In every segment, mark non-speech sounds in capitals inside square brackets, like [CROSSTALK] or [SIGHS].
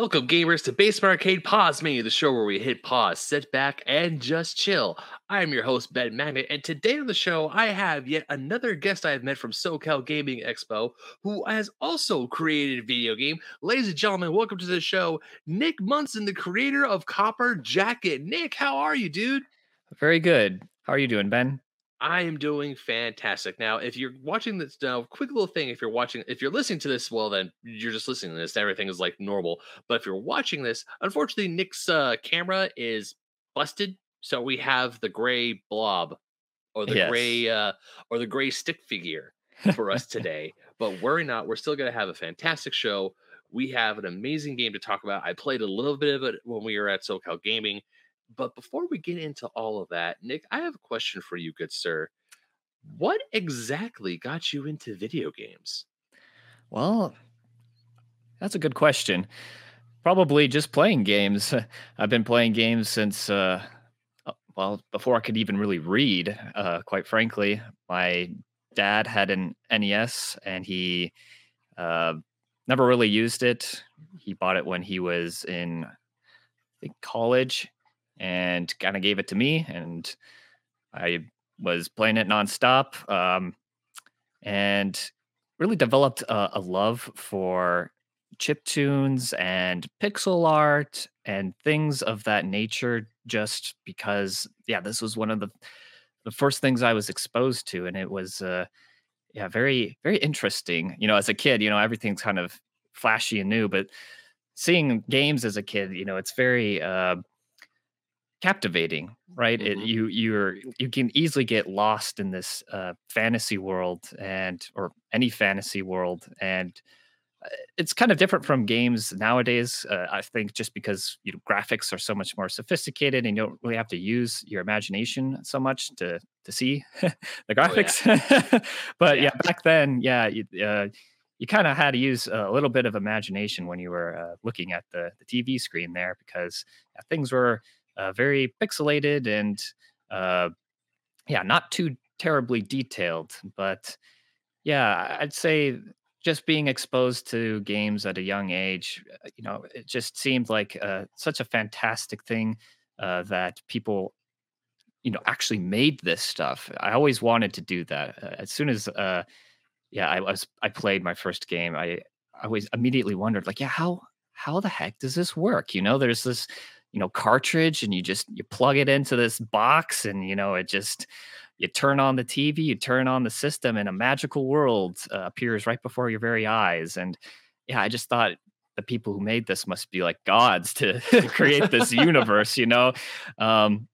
Welcome, gamers, to Basement Arcade Pause Menu, the show where we hit pause, sit back, and just chill. I am your host, Ben Magnet, and today on the show, I have yet another guest I have met from SoCal Gaming Expo, who has also created a video game. Ladies and gentlemen, welcome to the show, Nick Munson, the creator of Copper Jacket. Nick, how are you, dude? Very good. How are you doing, Ben? I am doing fantastic. Now, if you're watching this now, quick little thing, if you're watching, if you're listening to this, well, then you're just listening to this. Everything is like normal. But if you're watching this, unfortunately, Nick's uh, camera is busted. So we have the gray blob or the Yes. gray uh, or the gray stick figure for us [LAUGHS] today. But worry not, we're still going to have a fantastic show. We have an amazing game to talk about. I played a little bit of it when we were at SoCal Gaming. But before we get into all of that, Nick, I have a question for you, good sir. What exactly got you into video games? Well, that's a good question. Probably just playing games. [LAUGHS] I've been playing games since, uh, uh, well, before I could even really read, uh, quite frankly. My dad had an NES and he uh, never really used it. He bought it when he was in, think, college and kind of gave it to me. And I was playing it nonstop. Um, and really developed a, a love for chip tunes and pixel art and things of that nature just because yeah this was one of the the first things i was exposed to and it was uh yeah very very interesting you know as a kid you know everything's kind of flashy and new but seeing games as a kid you know it's very uh captivating right it, Mhm. you you're you can easily get lost in this uh, fantasy world and or any fantasy world and uh, it's kind of different from games nowadays uh, i think just because you know graphics are so much more sophisticated and you don't really have to use your imagination so much to to see [LAUGHS] the yeah. graphics [LAUGHS] but Yeah. yeah back then yeah you, uh, you kind of had to use a little bit of imagination when you were uh, looking at the, the tv screen there because things were uh, very pixelated and uh, yeah, not too terribly detailed, but yeah, I'd say just being exposed to games at a young age, uh, you know, it just seemed like uh, such a fantastic thing uh, that people, you know, actually made this stuff. I always wanted to do that. Uh, as soon as, uh, yeah, I was, I played my first game. I, I always immediately wondered, like, yeah, how, how the heck does this work? You know, there's this, you know, cartridge, and you just you plug it into this box, and you know, it just you turn on the TV, you turn on the system, and a magical world uh, appears right before your very eyes. And yeah, I just thought the people who made this must be like gods to [LAUGHS] create this [LAUGHS] universe, you know. Um,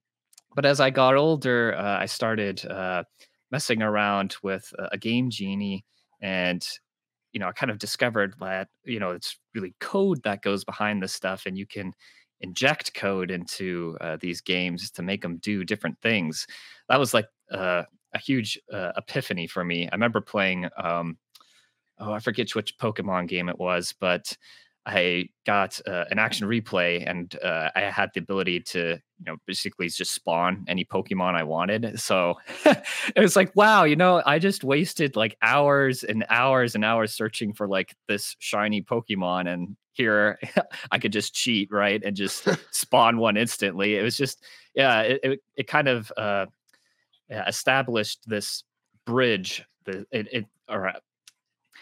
but as I got older, uh, I started uh, messing around with a a game genie, and you know, I kind of discovered that you know it's really code that goes behind this stuff, and you can inject code into uh, these games to make them do different things. That was like uh, a huge uh, epiphany for me. I remember playing. Um, oh, I forget which Pokemon game it was, but I got uh, an action replay, and uh, I had the ability to, you know, basically just spawn any Pokemon I wanted. So [LAUGHS] it was like, wow, you know, I just wasted like hours and hours and hours searching for like this shiny Pokemon, and here [LAUGHS] I could just cheat, right, and just [LAUGHS] spawn one instantly. It was just, yeah, it it, it kind of uh, established this bridge. The it, it or uh,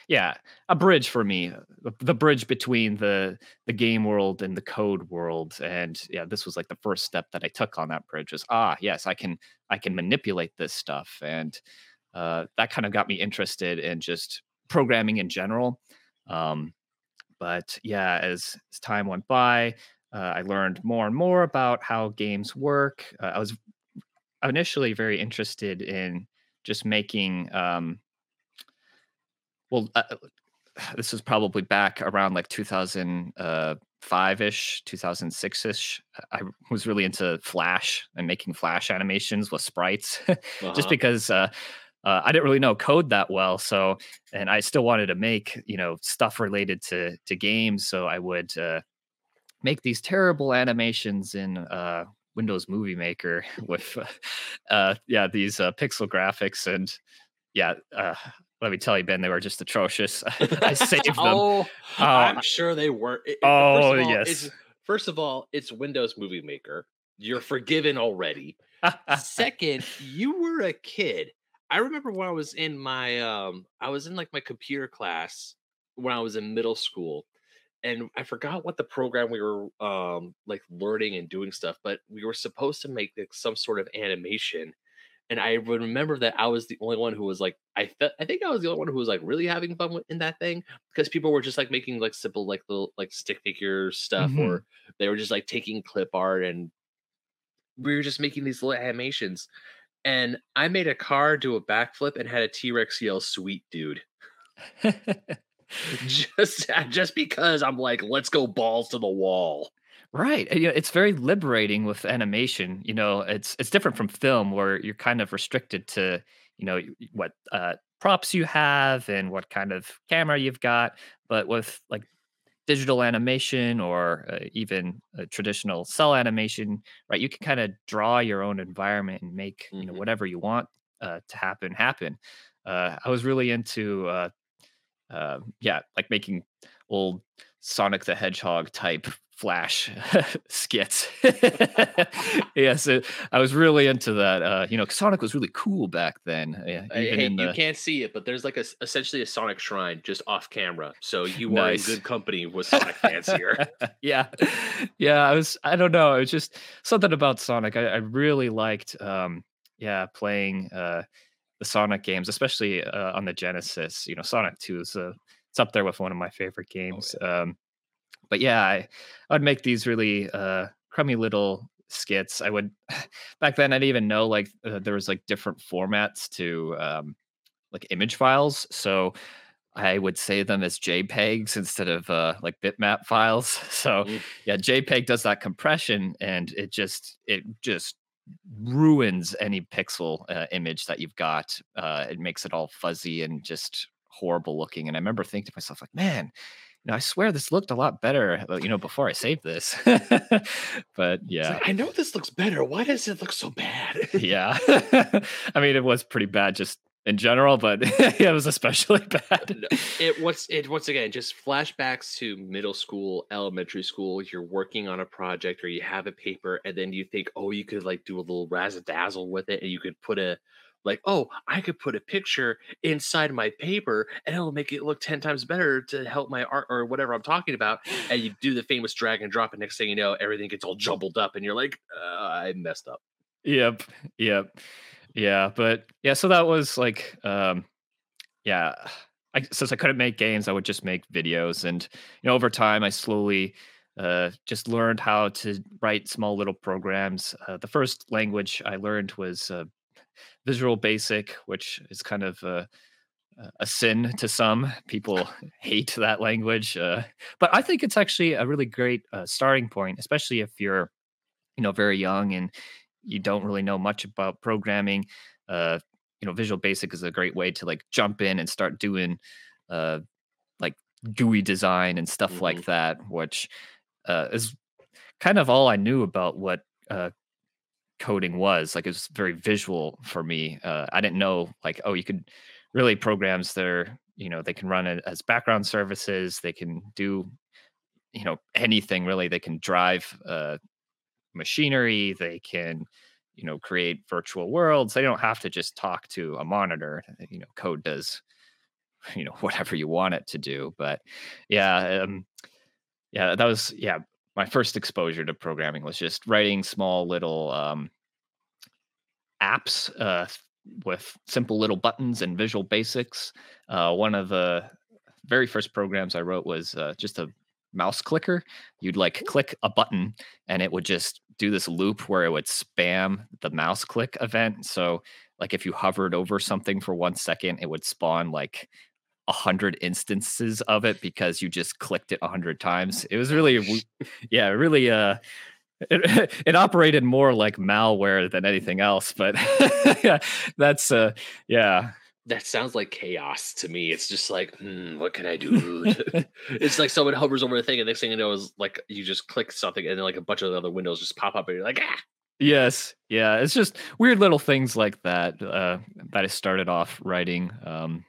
yeah a bridge for me the, the bridge between the the game world and the code world and yeah this was like the first step that i took on that bridge was ah yes i can i can manipulate this stuff and uh, that kind of got me interested in just programming in general um, but yeah as, as time went by uh, i learned more and more about how games work uh, i was initially very interested in just making um, well uh, [SIGHS] this was probably back around like 2005 ish 2006 ish i was really into flash and making flash animations with sprites [LAUGHS] just Uh-huh. because uh, i didn't really know code that well so and i still wanted to make you know stuff related to to games so i would uh, make these terrible animations in uh, windows movie maker [LAUGHS] with uh, yeah these uh, pixel graphics and yeah uh, let me tell you, Ben, they were just atrocious. [LAUGHS] I saved them. oh, I'm sure they were. It- Oh, all, yes. First of all, it's Windows Movie Maker. You're forgiven already. [LAUGHS] Second, you were a kid. I remember when I was in my um I was in like my computer class when I was in middle school and I forgot what the program we were um like learning and doing stuff, but we were supposed to make like, some sort of animation. And I would remember that I was the only one who was like I felt I think I was the only one who was like really having fun with, in that thing because people were just like making like simple like little like stick figure stuff Mhm. or they were just like taking clip art and we were just making these little animations and I made a car do a backflip and had a T Rex yell, "Sweet dude!" [LAUGHS] Just just because I'm like, let's go balls to the wall. Right. You know, it's very liberating with animation. You know, it's it's different from film where you're kind of restricted to, you know, what uh, props you have and what kind of camera you've got. But with like digital animation or uh, even traditional cell animation, right, you can kind of draw your own environment and make you know Mhm. whatever you want uh, to happen happen. Uh, I was really into, uh, uh, yeah, like making old Sonic the Hedgehog type flash [LAUGHS] skits. [LAUGHS] yes, it, I was really into that. Uh, you know, Sonic was really cool back then. Yeah, Uh, even hey, you the can't see it, but there's like a essentially a Sonic shrine just off camera, so you are Nice. in good company with Sonic fans here. [LAUGHS] yeah, yeah. I was. I don't know. It was just something about Sonic. I, I really liked. Um, yeah, playing uh, the Sonic games, especially uh, on the Genesis. You know, Sonic Two is uh, it's up there with one of my favorite games. Um, but yeah, I, I'd make these really uh, crummy little skits. I would [LAUGHS] back then. I didn't even know like uh, there was like different formats to um, like image files. So I would save them as JPEGs instead of uh, like bitmap files. [LAUGHS] So Mm. yeah, JPEG does that compression, and it just it just ruins any pixel uh, image that you've got. Uh, it makes it all fuzzy and just horrible looking. And I remember thinking to myself, like, man, you know, I swear this looked a lot better, uh, you know, before I saved this. [LAUGHS] but yeah, like, I know this looks better. Why does it look so bad? [LAUGHS] yeah. [LAUGHS] I mean, it was pretty bad just in general, but yeah, it was especially bad. It what's it once again just flashbacks to middle school elementary school you're working on a project or you have a paper and then you think oh you could like do a little razzle dazzle with it and you could put a like oh i could put a picture inside my paper and it'll make it look 10 times better to help my art or whatever i'm talking about and you do the famous drag and drop and next thing you know everything gets all jumbled up and you're like uh, i messed up Yep. Yep. Yeah. But yeah, so that was like, um, yeah. I, since I couldn't make games, I would just make videos. And, you know, over time, I slowly uh, just learned how to write small little programs. Uh, the first language I learned was uh, Visual Basic, which is kind of a a sin to some. People [LAUGHS] hate that language uh, but i think it's actually a really great uh, starting point especially if you're you know very young and you don't really know much about programming uh you know visual basic is a great way to like jump in and start doing uh like GUI design and stuff like that which uh is kind of all i knew about what uh coding was like it was very visual for me uh i didn't know like oh you could really programs are you know they can run it as background services they can do you know anything really they can drive uh machinery they can you know create virtual worlds they don't have to just talk to a monitor you know code does [LAUGHS] you know whatever you want it to do but yeah um yeah that was yeah my first exposure to programming was just writing small little um apps uh with simple little buttons and visual basics. Uh one of the very first programs i wrote was uh, just a mouse clicker. You'd like click a button and it would just do this loop where it would spam the mouse click event. So like if you hovered over something for one second it would spawn like a hundred instances of it because you just clicked it a hundred times it was really [LAUGHS] yeah really uh it, [LAUGHS] it operated more like malware than anything else but [LAUGHS] yeah that's uh yeah That sounds like chaos to me. It's just like, hmm, what can I do? it's like someone hovers over a thing, and next thing you know is like you just click something, and then like a bunch of other windows just pop up, and you're like, ah. Yes, yeah, it's just weird little things like that uh, that I started off writing. Um,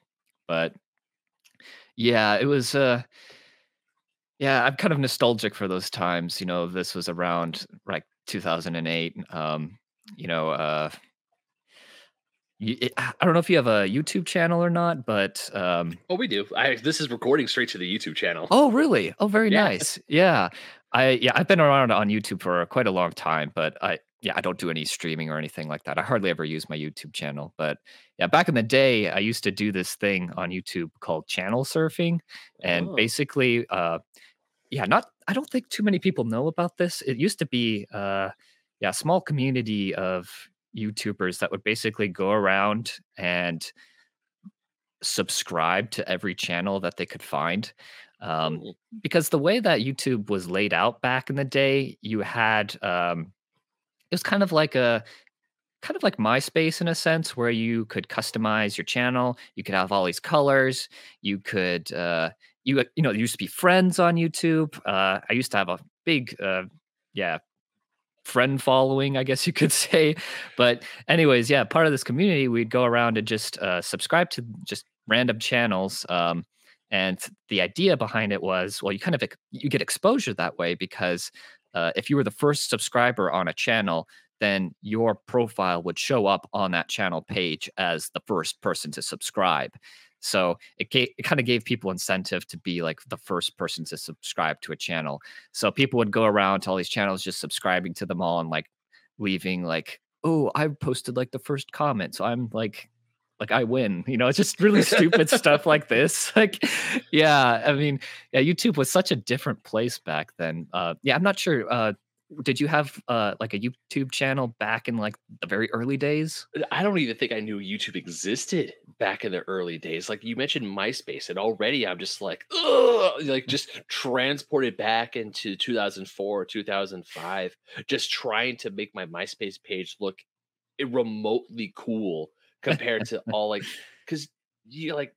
But yeah, it was uh yeah, I'm kind of nostalgic for those times. You know, this was around like 2008. Um, you know, uh y- it- I don't know if you have a YouTube channel or not, but um Oh, we do. I this is recording straight to the YouTube channel. Oh, really? Oh, very Yeah. nice. Yeah. I yeah, I've been around on YouTube for quite a long time, but I yeah, I don't do any streaming or anything like that. I hardly ever use my YouTube channel, but yeah, back in the day, I used to do this thing on YouTube called channel surfing, and Oh. basically, uh, yeah, not I don't think too many people know about this. It used to be, uh, yeah, small community of YouTubers that would basically go around and subscribe to every channel that they could find. Um, because the way that YouTube was laid out back in the day, you had um, it was kind of like a kind of like MySpace in a sense, where you could customize your channel. You could have all these colors. You could uh, you you know there used to be friends on YouTube. Uh, I used to have a big uh, yeah friend following, I guess you could [LAUGHS] say. But anyways, yeah, part of this community, we'd go around and just uh, subscribe to just random channels. Um, and the idea behind it was, well, you kind of you get exposure that way because uh, if you were the first subscriber on a channel, then your profile would show up on that channel page as the first person to subscribe. So it, ga- it kind of gave people incentive to be like the first person to subscribe to a channel. So people would go around to all these channels, just subscribing to them all and like leaving like, oh, I posted like the first comment. So I'm like, like I win, you know, it's just really stupid stuff [LAUGHS] like this. Like, yeah, I mean, yeah, YouTube was such a different place back then. Uh, yeah, I'm not sure. Uh, did you have uh like a YouTube channel back in like the very early days? I don't even think I knew YouTube existed back in the early days. Like you mentioned MySpace, and already I'm just like, ugh, like just transported back into 2004, 2005, just trying to make my MySpace page look remotely cool compared to all like, [LAUGHS] because you like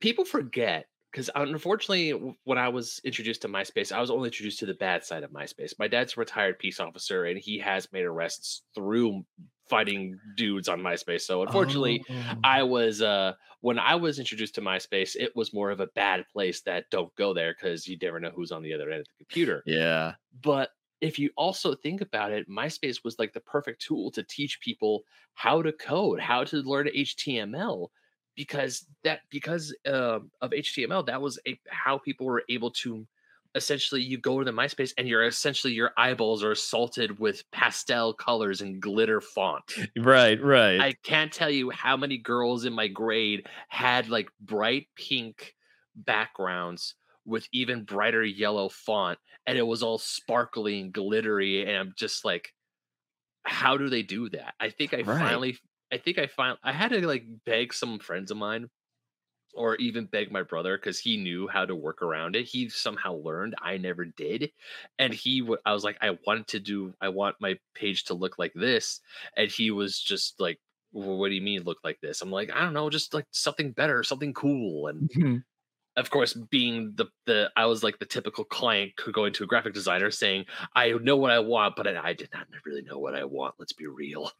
people forget. Because unfortunately, when I was introduced to MySpace, I was only introduced to the bad side of MySpace. My dad's a retired peace officer, and he has made arrests through fighting dudes on MySpace. So unfortunately, Oh. I was uh when I was introduced to MySpace, it was more of a bad place that don't go there because you never know who's on the other end of the computer. Yeah. But if you also think about it, MySpace was like the perfect tool to teach people how to code, how to learn HTML, because that because uh, of HTML, that was a, how people were able to essentially you go to the MySpace and you're essentially your eyeballs are assaulted with pastel colors and glitter font. Right, right. I can't tell you how many girls in my grade had like bright pink backgrounds with even brighter yellow font and it was all sparkly and glittery and I'm just like how do they do that? I think I Right. finally I think I finally I had to like beg some friends of mine or even beg my brother because he knew how to work around it. He somehow learned. I never did, and he. w- I was like, I want to do. I want my page to look like this, and he was just like, "Well, "What do you mean look like this?" I'm like, I don't know, just like something better, something cool. And Mhm. of course, being the the I was like the typical client could go into a graphic designer saying, I know what I want, but I, I did not really know what I want. Let's be real.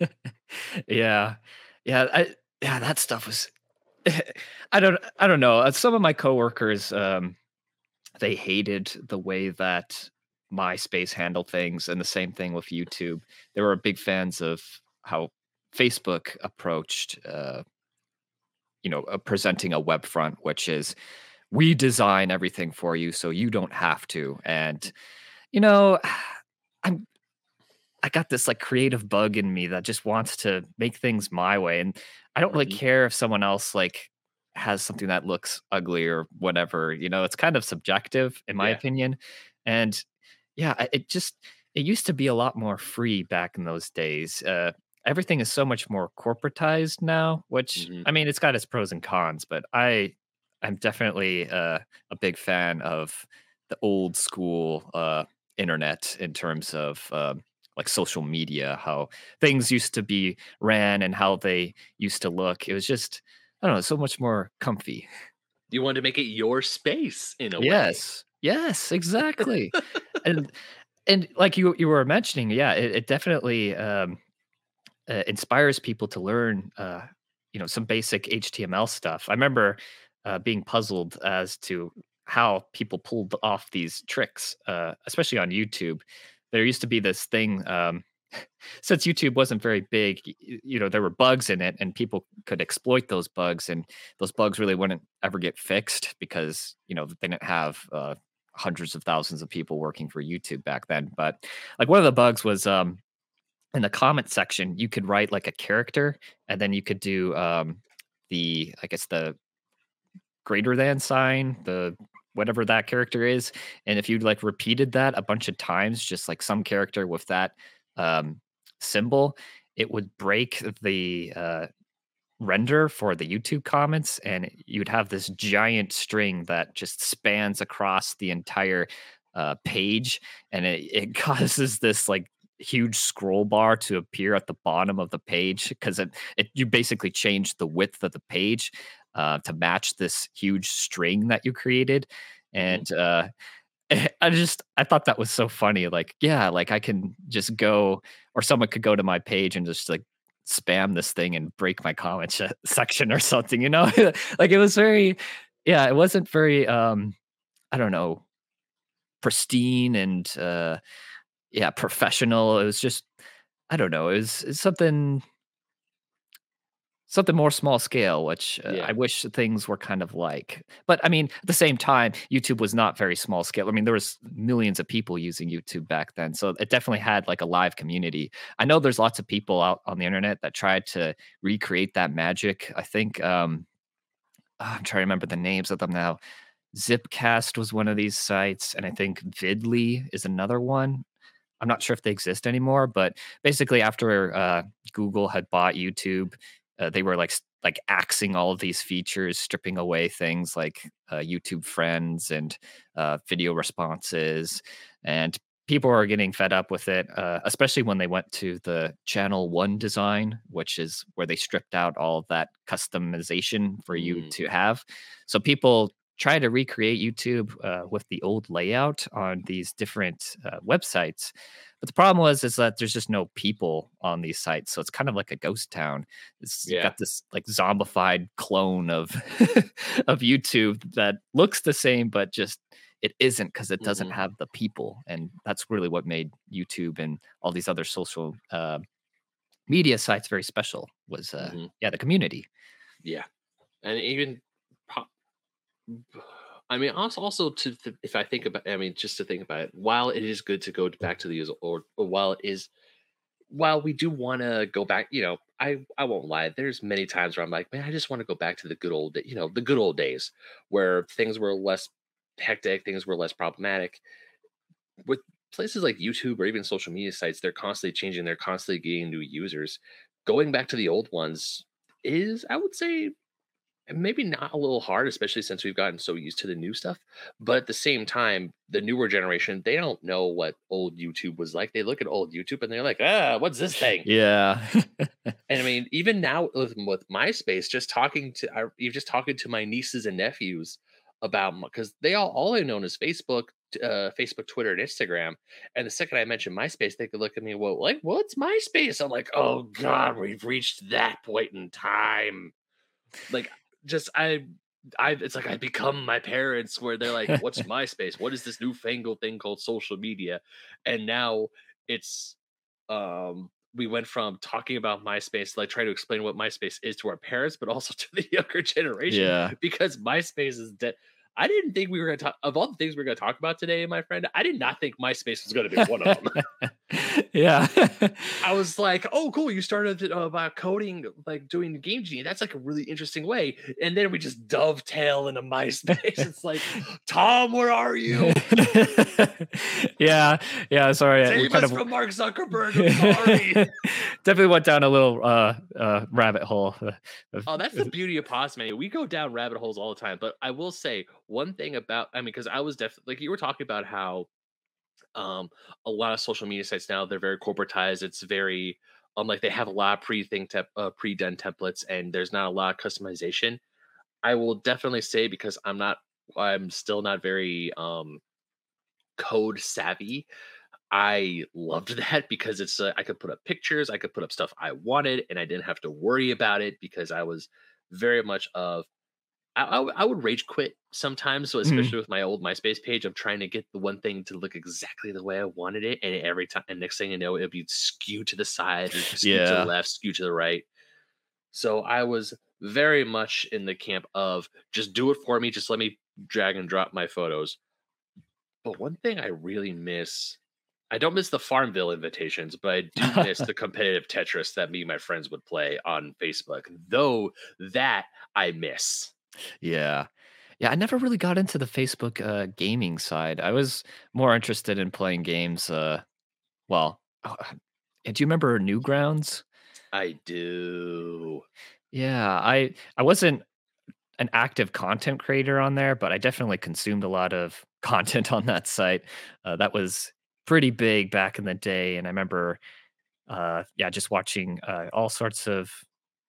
[LAUGHS] yeah. Yeah, I yeah, that stuff was [LAUGHS] I don't I don't know. Uh, Some of my coworkers um they hated the way that MySpace handled things and the same thing with YouTube. They were big fans of how Facebook approached uh you know, uh, presenting a web front which is we design everything for you so you don't have to. And you know, [SIGHS] I'm I got this like creative bug in me that just wants to make things my way. And I don't really care if someone else like has something that looks ugly or whatever. You know, it's kind of subjective in my Yeah. opinion. And yeah, it just it used to be a lot more free back in those days. Uh everything is so much more corporatized now, which Mhm. I mean it's got its pros and cons, but I I'm definitely uh, a big fan of the old school uh internet in terms of um, like social media, how things used to be ran and how they used to look. It was just, I don't know, so much more comfy. You wanted to make it your space in a way. Yes, yes, exactly. [LAUGHS] and and like you you were mentioning, yeah, it, it definitely um, uh, inspires people to learn. Uh, you know some basic HTML stuff. I remember uh, being puzzled as to how people pulled off these tricks, uh, especially on YouTube. There used to be this thing. Um, [LAUGHS] since YouTube wasn't very big, you know, there were bugs in it and people could exploit those bugs and those bugs really wouldn't ever get fixed because, you know, they didn't have uh, hundreds of thousands of people working for YouTube back then. But like one of the bugs was um, in the comment section, you could write like a character and then you could do um, the, I guess, the greater than sign, the whatever that character is. And if you like repeated that a bunch of times, just like some character with that um, symbol, it would break the uh, render for the YouTube comments, and you'd have this giant string that just spans across the entire uh, page, and it, it [LAUGHS] causes this like huge scroll bar to appear at the bottom of the page because it, it you basically change the width of the page uh, to match this huge string that you created mm-hmm. and uh, [LAUGHS] I just I thought that was so funny. Like, yeah, like I can just go, or someone could go to my page and just like spam this thing and break my comment sh- [LAUGHS] section or something. You know, [LAUGHS] like it was very, yeah, it wasn't very, um, I don't know, pristine and uh, yeah, professional. It was just, I don't know, it was, it was something something more small scale which uh, yeah. i wish things were kind of like but i mean at the same time youtube was not very small scale. I mean there was millions of people using youtube back then so it definitely had like a live community. I know there's lots of people out on the internet that tried to recreate that magic i think um i'm trying to remember the names of them now. ZippCast was one of these sites and i think VidLii is another one. I'm not sure if they exist anymore, but basically, after uh, Google had bought YouTube, uh, they were like like axing all of these features, stripping away things like uh, YouTube friends and uh, video responses, and people are getting fed up with it, uh, especially when they went to the channel one design, which is where they stripped out all of that customization for you mm. to have. So people try to recreate YouTube uh, with the old layout on these different uh, websites. But the problem was is that there's just no people on these sites, so it's kind of like a ghost town. It's yeah. got this like zombified clone of [LAUGHS] of YouTube that looks the same, but just it isn't because it doesn't mm-hmm. have the people, and that's really what made YouTube and all these other social uh, media sites very special. Was uh, mm-hmm. yeah, the community. Yeah, and even I mean, also, to th- if I think about, I mean, just to think about it, while it is good to go back to the or, or while it is, while we do want to go back, you know, I I won't lie. There's many times where I'm like, man, I just want to go back to the good old, you know, the good old days where things were less hectic, things were less problematic. With places like YouTube or even social media sites, they're constantly changing. They're constantly getting new users. Going back to the old ones is, I would say, maybe not a little hard, especially since we've gotten so used to the new stuff. But at the same time, the newer generation, they don't know what old YouTube was like. They look at old YouTube and they're like, ah, what's this thing? Yeah. and I [LAUGHS] mean, even now with, with MySpace, just talking to, I, you're just talking to my nieces and nephews about because they all all I known is Facebook, uh, Facebook, Twitter, and Instagram. And the second I mentioned MySpace, they could look at me, well, like, what's MySpace? I'm like, oh God, we've reached that point in time. Like just I I it's like I become my parents where they're like, what's [LAUGHS] MySpace? What is this newfangled thing called social media? And now it's um we went from talking about MySpace, like trying to explain what MySpace is to our parents, but also [LAUGHS] to the younger generation. Yeah. Because MySpace is dead. I didn't think we were going to talk of all the things we are going to talk about today, my friend. I did not think MySpace was going to be one of them. [LAUGHS] [LAUGHS] yeah, I was like, "Oh, cool! You started uh, about coding, like doing Game Genie. That's like a really interesting way." And then we just dovetail into MySpace. it's like, [LAUGHS] Tom, where are you? [LAUGHS] yeah, yeah. Sorry, Save us of... from Mark Zuckerberg. sorry. Definitely went down a little uh, uh, rabbit hole. oh, that's the beauty of Pause We go down rabbit holes all the time, but I will say one thing about I mean, because I was definitely like you were talking about how um a lot of social media sites now they're very corporatized. It's very um like they have a lot of pre thing te- uh, pre done templates and there's not a lot of customization. I will definitely say because I'm not I'm still not very um code savvy. I loved [LAUGHS] that because it's uh, I could put up pictures, I could put up stuff I wanted, and I didn't have to worry about it because I was very much of I, I, would rage quit sometimes. So Mhm. especially with my old MySpace page, I'm trying to get the one thing to look exactly the way I wanted it, and every time, and next thing you know, it'd be skewed to the side, or skewed to the left, skewed to the right. So I was very much in the camp of just do it for me, just let me drag and drop my photos. But one thing I really miss, I don't miss the Farmville invitations, but I do miss [LAUGHS] the competitive Tetris that me and my friends would play on Facebook. Though that I miss. Yeah. Yeah, I never really got into the Facebook uh, gaming side. I was more interested in playing games. Uh, well, oh, uh, do you remember Newgrounds? I do. Yeah, I I wasn't an active content creator on there, but I definitely consumed a lot of [LAUGHS] content on that site. Uh, that was pretty big back in the day, and I remember, uh, yeah, just watching uh, all sorts of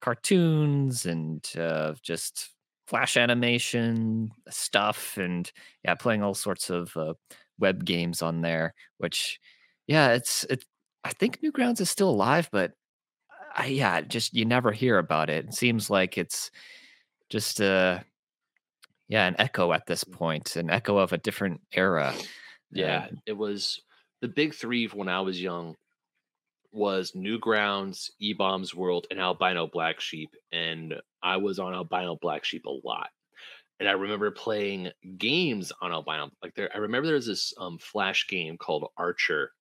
cartoons and uh, just flash animation stuff, and yeah, playing all sorts of uh, web games on there. Which, yeah, it's it. I think Newgrounds is still alive, but I, yeah, just you never hear about it. It seems like it's just uh yeah, an echo at this point, an echo of a different era. Yeah, And it was the big three when I was young was Newgrounds, E Bombs World, and Albino Black Sheep. And I was on Albino Black Sheep a lot. And I remember playing games on Albino. Like there, I remember there was this um, flash game called Archer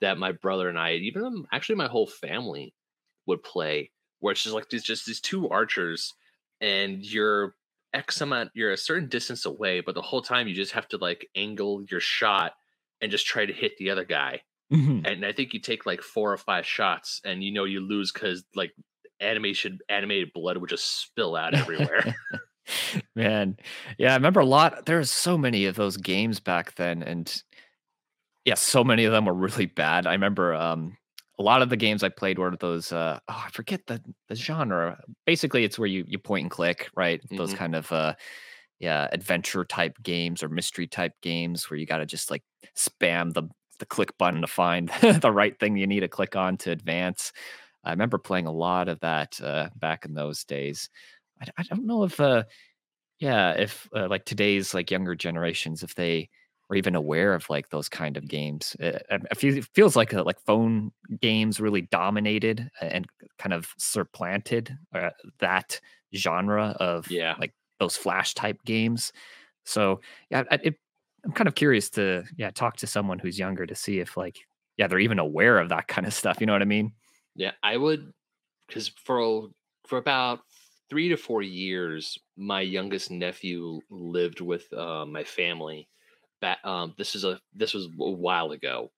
that my brother and I, even um, actually my whole family, would play. Where it's just like these just these two archers, and you're X amount, you're a certain distance away, but the whole time you just have to like angle your shot and just try to hit the other guy. Mhm. And I think you take like four or five shots, and you know you lose because like animation, animated blood would just spill out everywhere. [LAUGHS] Man, yeah, I remember a lot. There There's so many of those games back then, and yeah, so many of them were really bad. I remember um, a lot of the games I played were those. Uh, oh, I forget the the genre. Basically, it's where you you point and click, right? Those Mhm. kind of uh, yeah, adventure type games or mystery type games where you got to just like spam the the click button to find [LAUGHS] the right thing you need to click on to advance. I remember playing a lot of that uh, back in those days. I, I don't know if uh, yeah, if uh, like today's like younger generations, if they are even aware of like those kind of games, uh, I I feel, it feels like uh, like phone games really dominated and kind of supplanted uh, that genre of Yeah. like those flash type games. So yeah, it, I'm kind of curious to yeah talk to someone who's younger to see if like yeah they're even aware of that kind of stuff. You know what I mean? Yeah, I would because for for about three to four years, my youngest nephew lived with uh, my family. That um, this is a this was a while ago.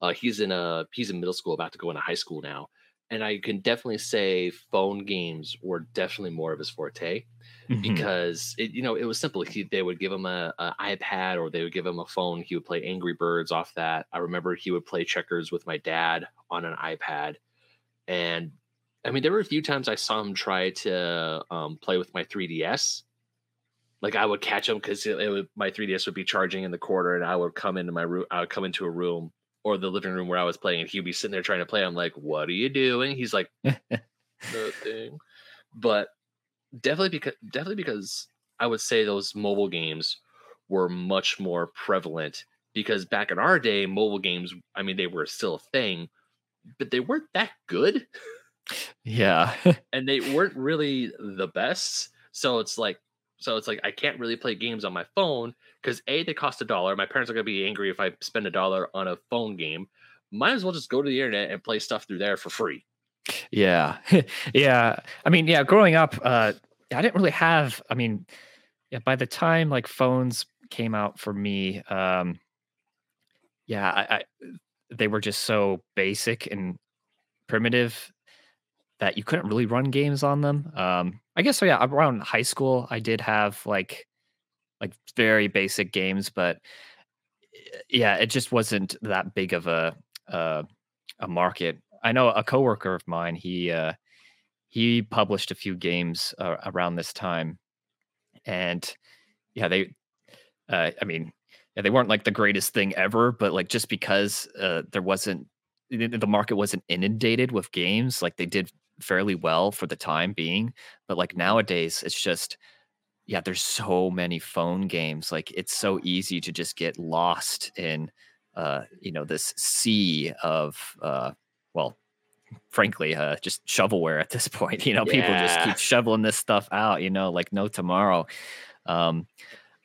Uh, he's in a he's in middle school, about to go into high school now, and I can definitely say phone games were definitely more of his forte Mhm. because it you know it was simple. He, they would give him a, a iPad or they would give him a phone. He would play Angry Birds off that. I remember he would play checkers with my dad on an iPad, and I mean there were a few times I saw him try to um, play with my 3DS. Like I would catch him because it, it would, my 3DS would be charging in the corner, and I would come into my room. I would come into a room or the living room where I was playing, and he'd be sitting there trying to play. I'm like, "What are you doing?" He's like, [LAUGHS] "Nothing." But definitely because definitely because I would say those mobile games were much more prevalent because back in our day, mobile games, I mean, they were still a thing, but they weren't that good yeah. [LAUGHS] and they weren't really the best. So it's like, so it's like I can't really play games on my phone because a they cost a dollar. My parents are gonna be angry if I spend a dollar on a phone game. Might as well just go to the internet and play stuff through there for free. Yeah. [LAUGHS] yeah. I mean, yeah, growing up, uh, I didn't really have, I mean, yeah, by the time like phones came out for me, um, yeah, I, I they were just so basic and primitive that you couldn't really run games on them. Um, I guess so. Yeah, around high school, I did have like like very basic games, but yeah, it just wasn't that big of a uh, a market. I know a coworker of mine. He uh, he published a few games uh, around this time, and yeah, they. Uh, I mean, yeah, they weren't like the greatest thing ever, but like just because uh, there wasn't the market wasn't inundated with games, like they did fairly well for the time being. But like nowadays, it's just yeah, there's so many phone games. Like it's so easy to just get lost in uh, you know, this sea of uh well, frankly, uh just shovelware at this [LAUGHS] point. You know, yeah. people just keep shoveling this stuff out, you know, like no tomorrow. Um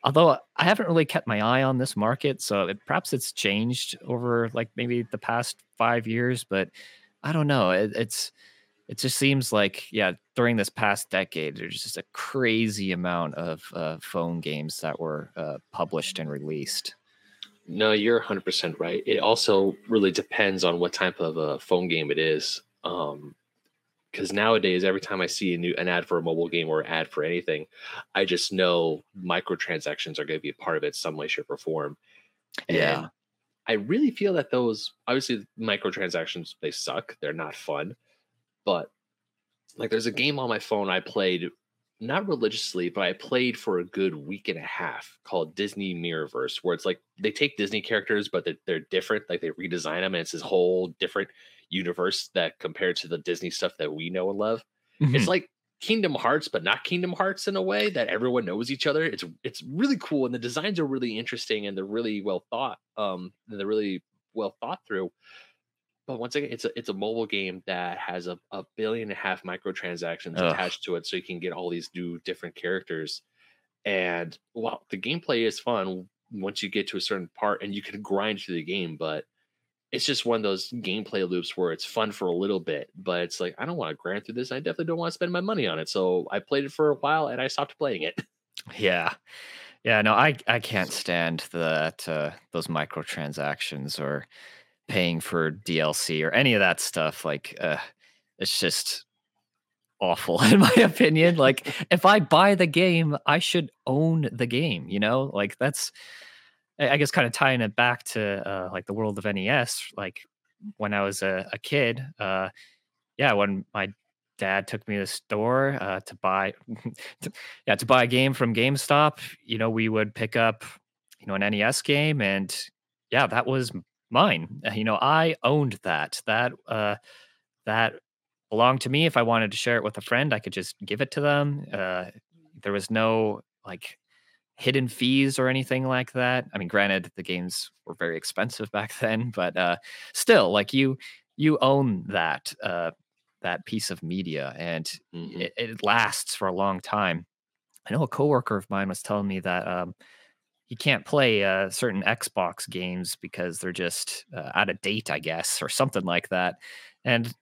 although I haven't really kept my eye on this market, so it, perhaps it's changed over like maybe the past five years, but I don't know. It, it's it just seems like yeah, during this past decade, there's just a crazy amount of uh, phone games that were uh, published and released. No, you're 100% right. It also really depends on what type of a phone game it is. Um, because nowadays every time I see a new an ad for a mobile game or ad for anything, I just know microtransactions are going to be a part of it some way, shape, or form. Yeah. And I really feel that those obviously microtransactions they suck. They're not fun. But like there's a game on my phone I played not religiously, but I played for a good week and a half called Disney Mirrorverse, where it's like they take Disney characters, but they're, they're different. Like they redesign them, and it's this whole different universe that compared to the Disney stuff that we know and love. Mm-hmm. It's like Kingdom Hearts, but not Kingdom Hearts in a way that everyone knows each other. It's it's really cool, and the designs are really interesting, and they're really well thought. Um, and they're really well thought through. But once again, it's a it's a mobile game that has a, a billion and a half microtransactions Ugh. attached to it, so you can get all these new different characters. And well, the gameplay is fun once you get to a certain part, and you can grind through the game, but it's just one of those gameplay loops where it's fun for a little bit, but it's like I don't want to grind through this. I definitely don't want to spend my money on it. So I played it for a while and I stopped playing it. [LAUGHS] Yeah. Yeah, no, I I can't stand that uh, those microtransactions or paying for DLC or any of that stuff. Like, uh, it's just awful [LAUGHS] in my opinion. [LAUGHS] Like, if I buy the game, I should own the game. You know, like that's I guess kind of tying it back to uh, like the world of NES, like when I was a, a kid, uh, yeah, when my dad took me to the store uh, to buy, [LAUGHS] to, yeah, to buy a game from GameStop, you know, we would pick up, you know, an NES game, and yeah, that was mine. You know, I owned that. That uh, that belonged to me. If I wanted to share it with a friend, I could just give it to them. Uh, there was no like hidden fees or anything like that. I mean, granted, the games were very expensive [LAUGHS] back then, but uh, still, like you, you own that uh, that piece of media, and mm-hmm. it, it, lasts for a long time. I know a coworker of mine was telling me that um, he can't play uh, certain Xbox games because they're just uh, out of date, I guess, or something like that. And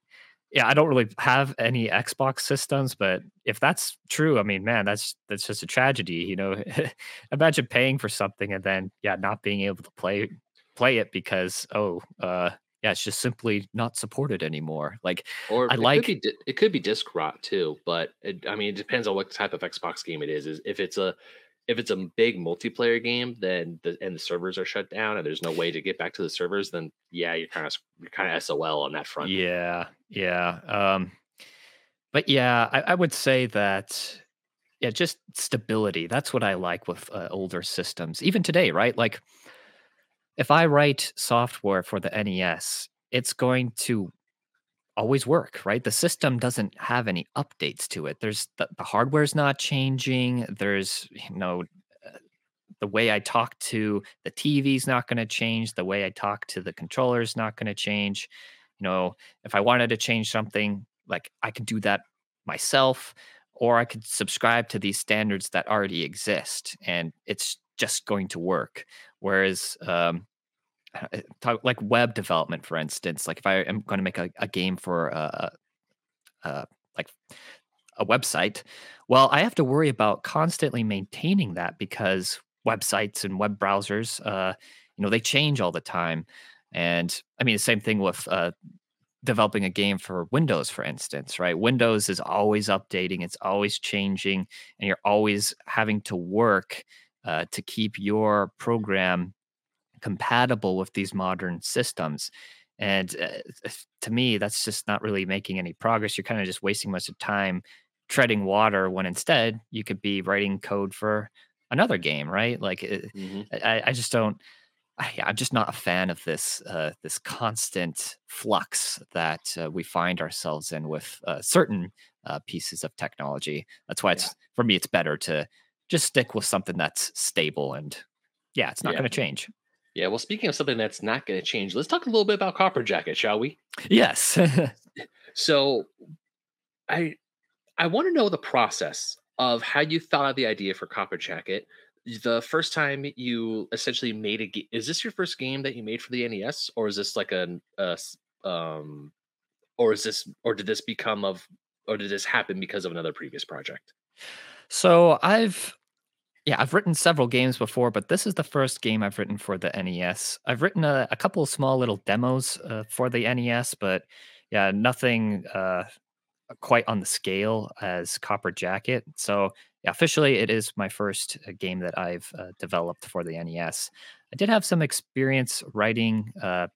yeah, I don't really have any Xbox systems, but if that's true, I mean, man, that's that's just a tragedy. You know, [LAUGHS] imagine paying for something and then yeah, not being able to play play it because oh, uh, yeah, it's just simply not supported anymore. Like, or I it like could be, it could be disc rot too, but it, I mean, it depends on what type of Xbox game it is. Is if it's a if it's a big multiplayer game, then the and the servers are shut down and there's no way to get back to the servers, then yeah, you're kind of you're kind of SOL on that front. Yeah, yeah. Um, but yeah, I, I would say that yeah, just stability. That's what I like with uh, older systems, even today, right? Like, if I write software for the NES, it's going to always work, right? The system doesn't have any updates to it. There's the, the hardware's not changing. There's, you know, uh, the way I talk to the TV's not going to change. The way I talk to the controller's not going to change. You know, if I wanted to change something, like I could do that myself, or I could subscribe to these standards that already exist, and it's just going to work. Whereas, um, [SIGHS] talk like web development, for instance. Like if I am going to make a, a game for a, a, like a website, well, I have to worry about constantly maintaining that because websites and web browsers, uh, you know, they change all the time. And I mean, the same thing with uh, developing a game for Windows, for instance, right? Windows is always updating, it's always changing, and you're always having to work uh, to keep your program compatible with these modern systems. And uh, to me, that's just not really making any progress. You're kind of just wasting much of time treading water when instead you could be writing code for another game, right? Like it, hmm I, I just don't. I, I'm just not a fan of this uh, this constant flux that uh, we find ourselves in with uh, certain uh, pieces of technology. That's why Yeah. it's for me. It's better to just stick with something that's stable and yeah, it's not Yeah. going to change. Yeah. Well, speaking of something that's not going to change, let's talk a little bit about Copper Jacket, shall we? Yes. [LAUGHS] So, I I want to know the process of how you thought of the idea for Copper Jacket. The first time you essentially made a game, is this your first game that you made for the NES, or is this like a, a um, or is this or did this become of or did this happen because of another previous project? so I've yeah I've written several games before, but this is the first game I've written for the NES. I've written a, a couple of small little demos uh, for the NES, but yeah, nothing. Uh, quite on the scale as Copper Jacket. So yeah, officially, it is my first uh, game that I've uh, developed for the NES. I did have some experience writing uh,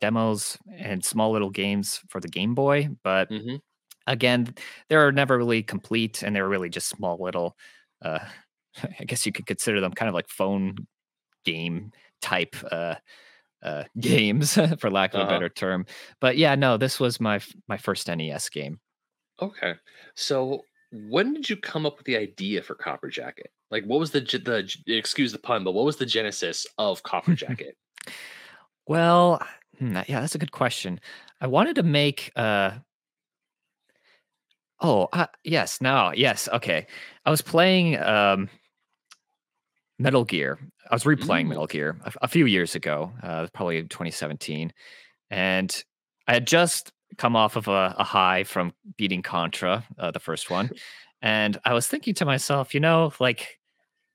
demos and small little games for the Game Boy, but hmm again, they are never really complete, and they're really just small little. [LAUGHS] I guess you could consider them kind of like phone game type uh, uh, [LAUGHS] games, for lack of a Uh-huh. better term. But yeah, no, this was my my first NES game. Okay. So when did you come up with the idea for Copper Jacket? Like, what was the the excuse the pun, but what was the genesis of Copper [LAUGHS] Jacket? Well, hmm, yeah, that's a good question. I wanted to make uh oh, uh, yes, now, yes, okay. I was playing um Metal Gear. I was replaying Mm, Metal Gear a, a few years ago, uh probably 2017, and I had just come off of a, a high from beating Contra, uh, the first one, [LAUGHS] and I was thinking to myself, you know, like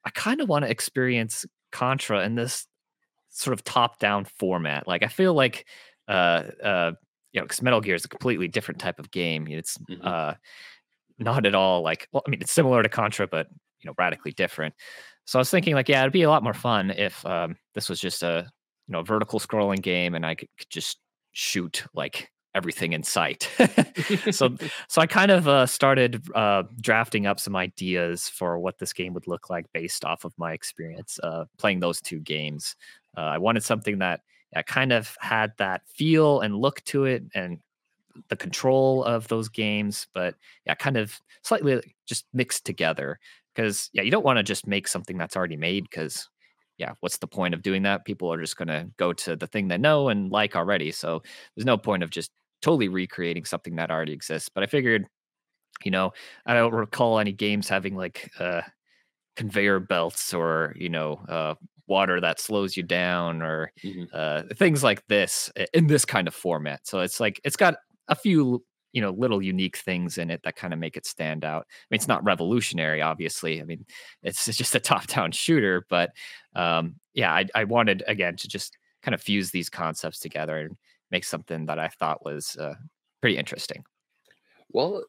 I kind of want to experience Contra in this sort of top-down format. Like I feel like uh uh you know, because Metal Gear is a completely different type of game. It's mhm. uh not at all like well, I mean, it's similar to Contra, but you know, radically different. So I was thinking like, yeah, it'd be a lot more fun if um this was just a you know vertical scrolling game and I could, could just shoot like everything in sight. [LAUGHS] so [LAUGHS] so I kind of uh, started uh, drafting up some ideas for what this game would look like based off of my experience uh, playing those two games. Uh, I wanted something that yeah, kind of had that feel and look to it, and the control of those games, but yeah, kind of slightly just mixed together. Because yeah, you don't want to just make something that's already made. Because yeah, what's the point of doing that? People are just going to go to the thing they know and like already. So there's no point of just totally recreating something that already exists. But I figured, you know, I don't recall any games having like uh, conveyor belts or you know uh, water that slows you down or Mhm. uh, things like this in this kind of format. So it's like it's got a few you know little unique things in it that kind of make it stand out. I mean, it's not revolutionary, obviously. I mean, it's [LAUGHS] just a top-down shooter, but um, yeah, I, I wanted again to just kind of fuse these concepts together and make something that I thought was uh, pretty interesting. Well,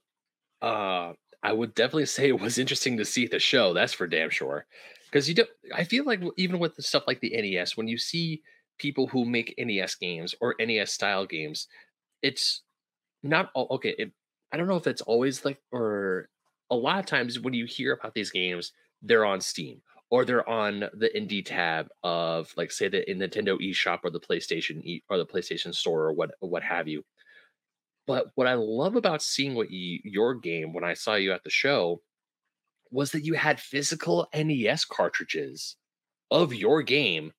uh, I would definitely say it was interesting to see the show. That's for damn sure. Because you don't. I feel like even with the stuff like the NES, when you see people who make NES games or NES style games, it's not all okay. It, I don't know if it's always like, or a lot of times when you hear about these games, they're on Steam or they're on the indie tab of like say the in Nintendo eShop or the PlayStation e, or the PlayStation Store or what what have you But what I love about seeing what you your game when I saw you at the show was that you had physical NES cartridges of your game,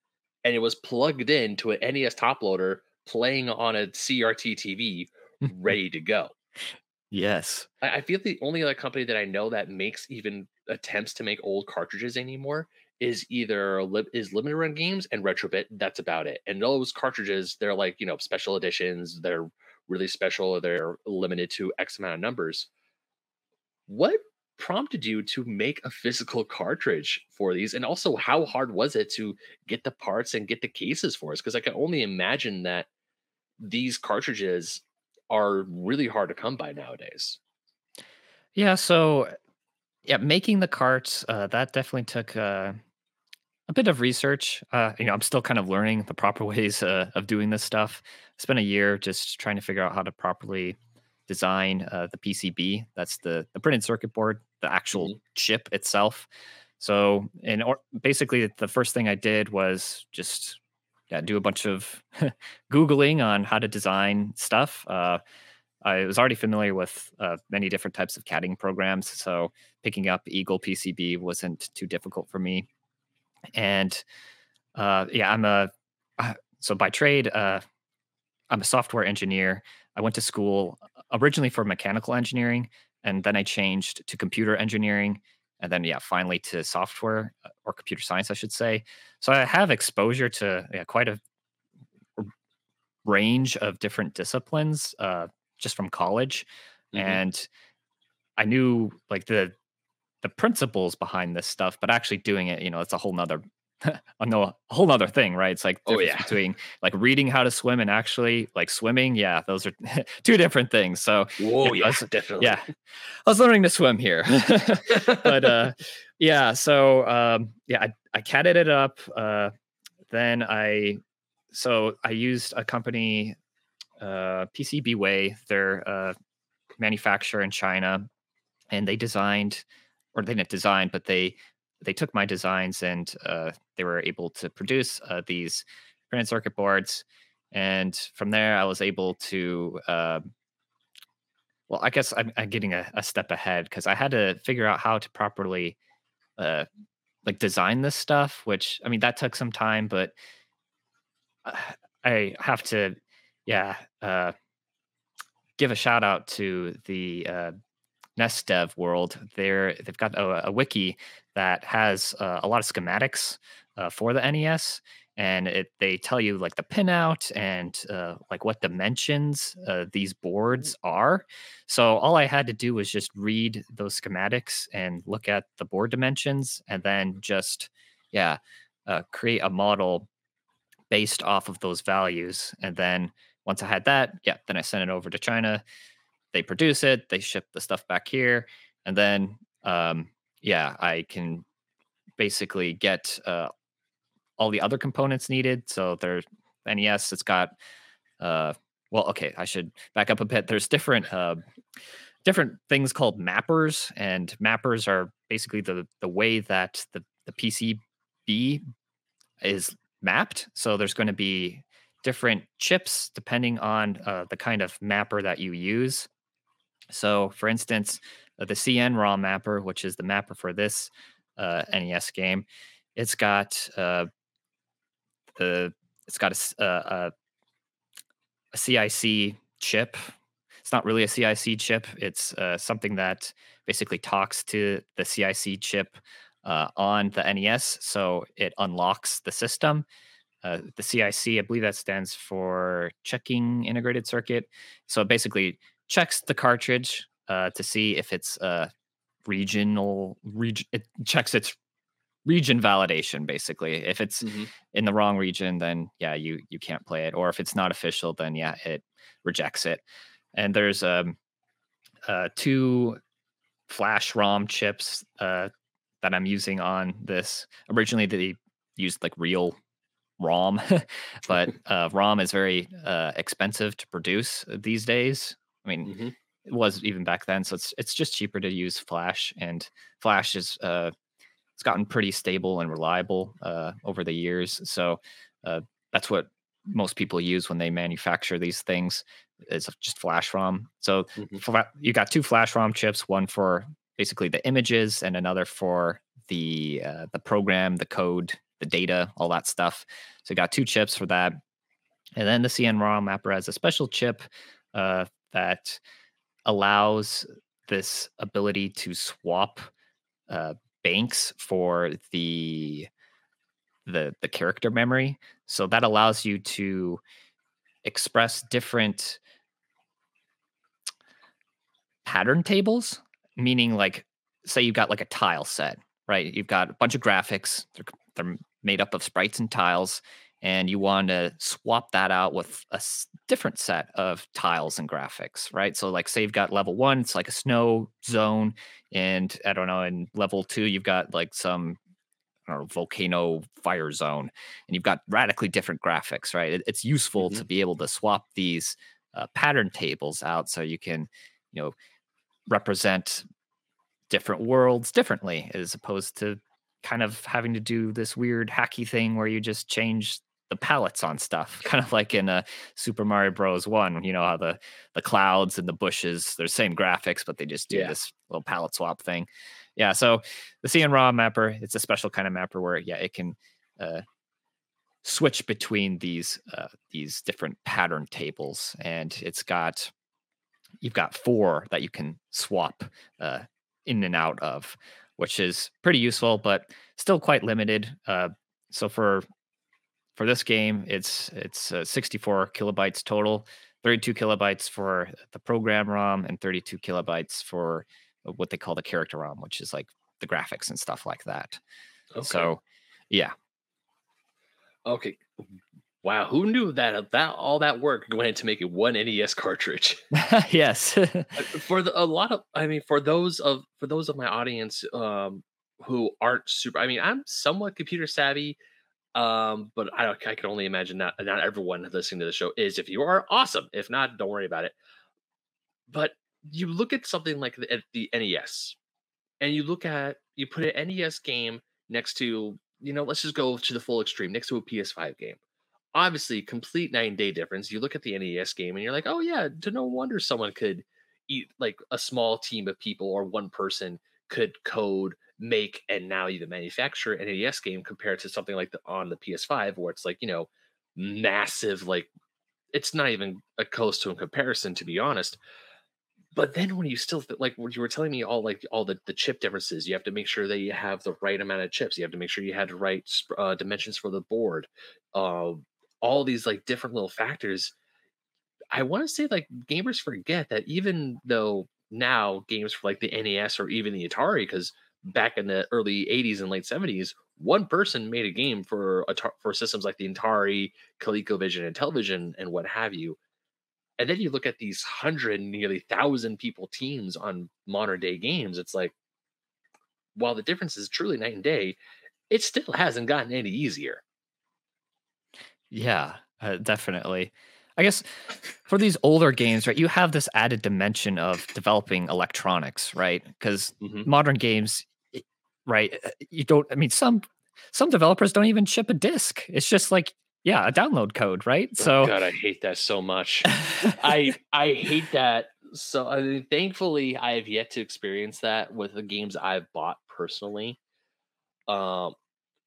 and it was plugged into an NES top loader playing on a CRT TV, ready to go. [LAUGHS] yes. I, I feel the only other company that I know that makes even attempts to make old cartridges anymore is either Lib- is limited run games and retrobit. That's about it. And those cartridges, they're like you know special editions. They're really special. They're limited to X amount of numbers. What prompted you to make a physical cartridge for these? And also, how hard was it to get the parts and get the cases for us? Because I can only imagine that these cartridges are really hard to come by nowadays. Yeah. So yeah, making the carts uh, that definitely took. Uh, A bit of research. Uh, you know, I'm still kind of learning the proper [LAUGHS] ways uh, of doing this stuff. Spent a year just trying to figure out how to properly design uh, the PCB. That's the the printed circuit board, the actual Mhm. chip itself. So, and or, basically, the first thing I did was just yeah, do a bunch of [LAUGHS] googling on how to design stuff. Uh, I was already familiar with uh, many different types of CADing programs, so picking up Eagle PCB wasn't too difficult for me. And uh, yeah, I'm a uh, so by trade, uh, I'm a software engineer. I went to school uh, originally for mechanical engineering, and then I changed to computer engineering, and then yeah, finally to software uh, or computer science, I should say. So I have exposure to yeah, quite a range of different disciplines uh, just from college, mm-hmm. and I knew like the the principles behind this stuff, but actually doing it, you know, it's a whole nother I know a whole other thing, right? It's like oh, yeah. between like reading how to swim and actually like swimming. Yeah, those are [LAUGHS] two different things. So oh yeah, was, definitely. Yeah, I was learning to swim here, [LAUGHS] but uh, [LAUGHS] yeah. So um, yeah, I, I catted it up. Uh, then I so I used a company, uh, PCBWay. They're a manufacturer in China, and they designed, or they didn't design, but they they took my designs and uh, they were able to produce uh, these printed circuit boards. And from there, I was able to, uh, well, I guess I'm, I'm getting a, a, step ahead because I had to figure out how to properly uh, like design this stuff, which I mean, that took some time, but uh, I have to, yeah, uh, give a shout out to the NESdev world. They're they've got a, a wiki that has uh, a lot of schematics uh, for the NES, and it they tell you like the pinout and uh, like what dimensions uh, these boards are. So all I had to do was just read those schematics and look at the board dimensions, and then just yeah uh, create a model based off of those values. And then once I had that, yeah, then I sent it over to China they produce it, they ship the stuff back here, and then um, yeah, I can basically get uh, all the other components needed. So there's NES, it's got uh, well, okay, I should back up a bit. There's different uh, different things called mappers, and mappers are basically the the way that the the PCB is mapped. So there's going to be different chips depending on uh, the kind of mapper that you use. So, for instance, uh, the CN ROM mapper, which is the mapper for this uh, NES game, it's got uh, the it's got a, uh, a, a, CIC chip. It's not really a CIC chip. It's uh, something that basically talks to the CIC chip uh, on the NES, so it unlocks the system. Uh, the CIC, I believe that stands for checking integrated circuit. So it basically checks the cartridge uh, to see if it's uh, regional region. It checks its region validation basically. If it's mm-hmm. in the wrong region, then yeah, you you can't play it. Or if it's not official, then yeah, it rejects it. And there's um, uh, two flash ROM chips uh, that I'm using on this. Originally, they used like real ROM, [LAUGHS] but [LAUGHS] uh, ROM is very uh, expensive to produce these days. I mean, mm-hmm. It was even back then. So it's it's just cheaper to use Flash, and Flash is uh, it's gotten pretty stable and reliable uh, over the years. So uh, that's what most people use when they manufacture these things is just Flash ROM. So mm-hmm. you got two Flash ROM chips, one for basically the images, and another for the uh, the program, the code, the data, all that stuff. So you got two chips for that. And then the CN ROM mapper has a special chip uh, that allows this ability to swap uh, banks for the the the character memory. So that allows you to express different pattern tables, meaning like say you've got like a tile set, right? You've got a bunch of graphics. They're, they're made up of sprites and tiles and you want to swap that out with a different set of tiles and graphics, right? So, like, say you've got level one, it's like a snow zone, and I don't know, in level two, you've got like some know, volcano fire zone, and you've got radically different graphics, right? It, it's useful mm-hmm. to be able to swap these uh, pattern tables out so you can, you know, represent different worlds differently as opposed to kind of having to do this weird hacky thing where you just change the palettes on stuff, [LAUGHS] kind of like in a uh, Super Mario Bros. One. You know how the the clouds and the bushes they're the same graphics, but they just do yeah. this little palette swap thing. Yeah, so the CN ROM mapper, it's a special kind of mapper where yeah, it can uh, switch between these uh, these different pattern tables, and it's got you've got four that you can swap uh, in and out of, which is pretty useful, but still quite limited. Uh, so for for this game, it's it's uh, 64 kilobytes total, 32 kilobytes for the program ROM, and 32 kilobytes for what they call the character ROM, which is like the graphics and stuff like that. Okay. So, yeah. Okay. Wow, who knew that that all that work went into making one NES cartridge? [LAUGHS] yes. [LAUGHS] Uh, for the, a lot of I mean for those of for those of my audience um who aren't super I mean I'm somewhat computer savvy um but I I can only imagine not not everyone listening to the show is if you are awesome. If not don't worry about it. But you look at something like the, the NES and you look at you put an NES game next to you know let's just go to the full extreme next to a PS5 game. Obviously, complete nine day difference. You look at the NES game and you're like, oh yeah, to no wonder someone could eat like a small team of people or one person could code, make, and now you even manufacture an NES game compared to something like the on the PS5 where it's like you know massive like it's not even a close to a comparison to be honest. But then when you still like when you were telling me all like all the, the chip differences you have to make sure that you have the right amount of chips. You have to make sure you had the right uh, dimensions for the board. Uh, all these like different little factors. I want to say like gamers forget that even though now games for like the nes or even the atari because back in the early 80s and late 70s one person made a game for for systems like the atari colecovision and Intellivision and what have you and then you look at these hundred, nearly thousand people teams on modern day games. It's like, while the difference is truly night and day, it still hasn't gotten any easier. Yeah, uh, definitely. I guess for these older games, right, you have this added dimension of developing electronics, right? Because mm-hmm. modern games, right, uh, you don't. I mean, some some developers don't even ship a disc. It's just like yeah, a download code, right? Oh, so God, I hate that so much. [LAUGHS] I I hate that. So I mean, thankfully, I have yet to experience that with the games I've bought personally. Um,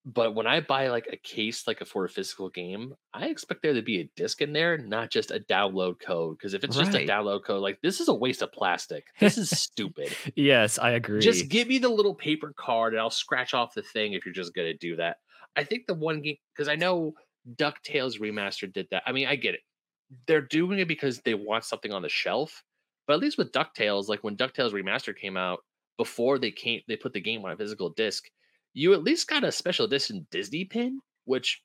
but when I buy like a case, like a for a physical game, I expect there to be a disc in there, not just a download code. Because if it's right. just a download code, like this is a waste of plastic. This is stupid. [LAUGHS] yes, I agree. Just give me the little paper card, and I'll scratch off the thing if you're just gonna do that. I think the one game because I know DuckTales Remastered did that. I mean, I get it. They're doing it because they want something on the shelf. But at least with DuckTales, like when DuckTales Remastered came out, before they came they put the game on a physical disc, you at least got a special edition Disney pin, which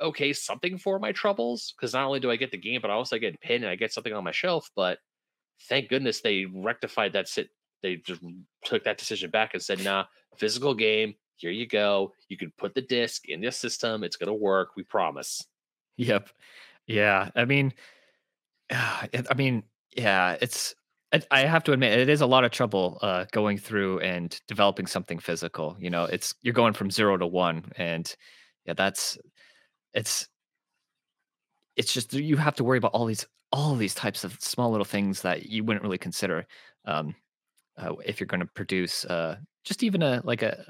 okay, something for my troubles. Because not only do I get the game, but I also get a pin and I get something on my shelf. But thank goodness they rectified that sit they just took that decision back and said, nah, physical game, here you go. You can put the disc in the system. It's to work. We promise. Yep. Yeah. I mean, [SIGHS] I mean, yeah, it's, I have to admit, it is a lot of trouble uh, going through and developing something physical. You know, it's, you're going from zero to one. And yeah, that's, it's, it's just, you have to worry about all these, all these types of small little things that you wouldn't really consider. Um, uh, if you're going to produce uh, just even a like a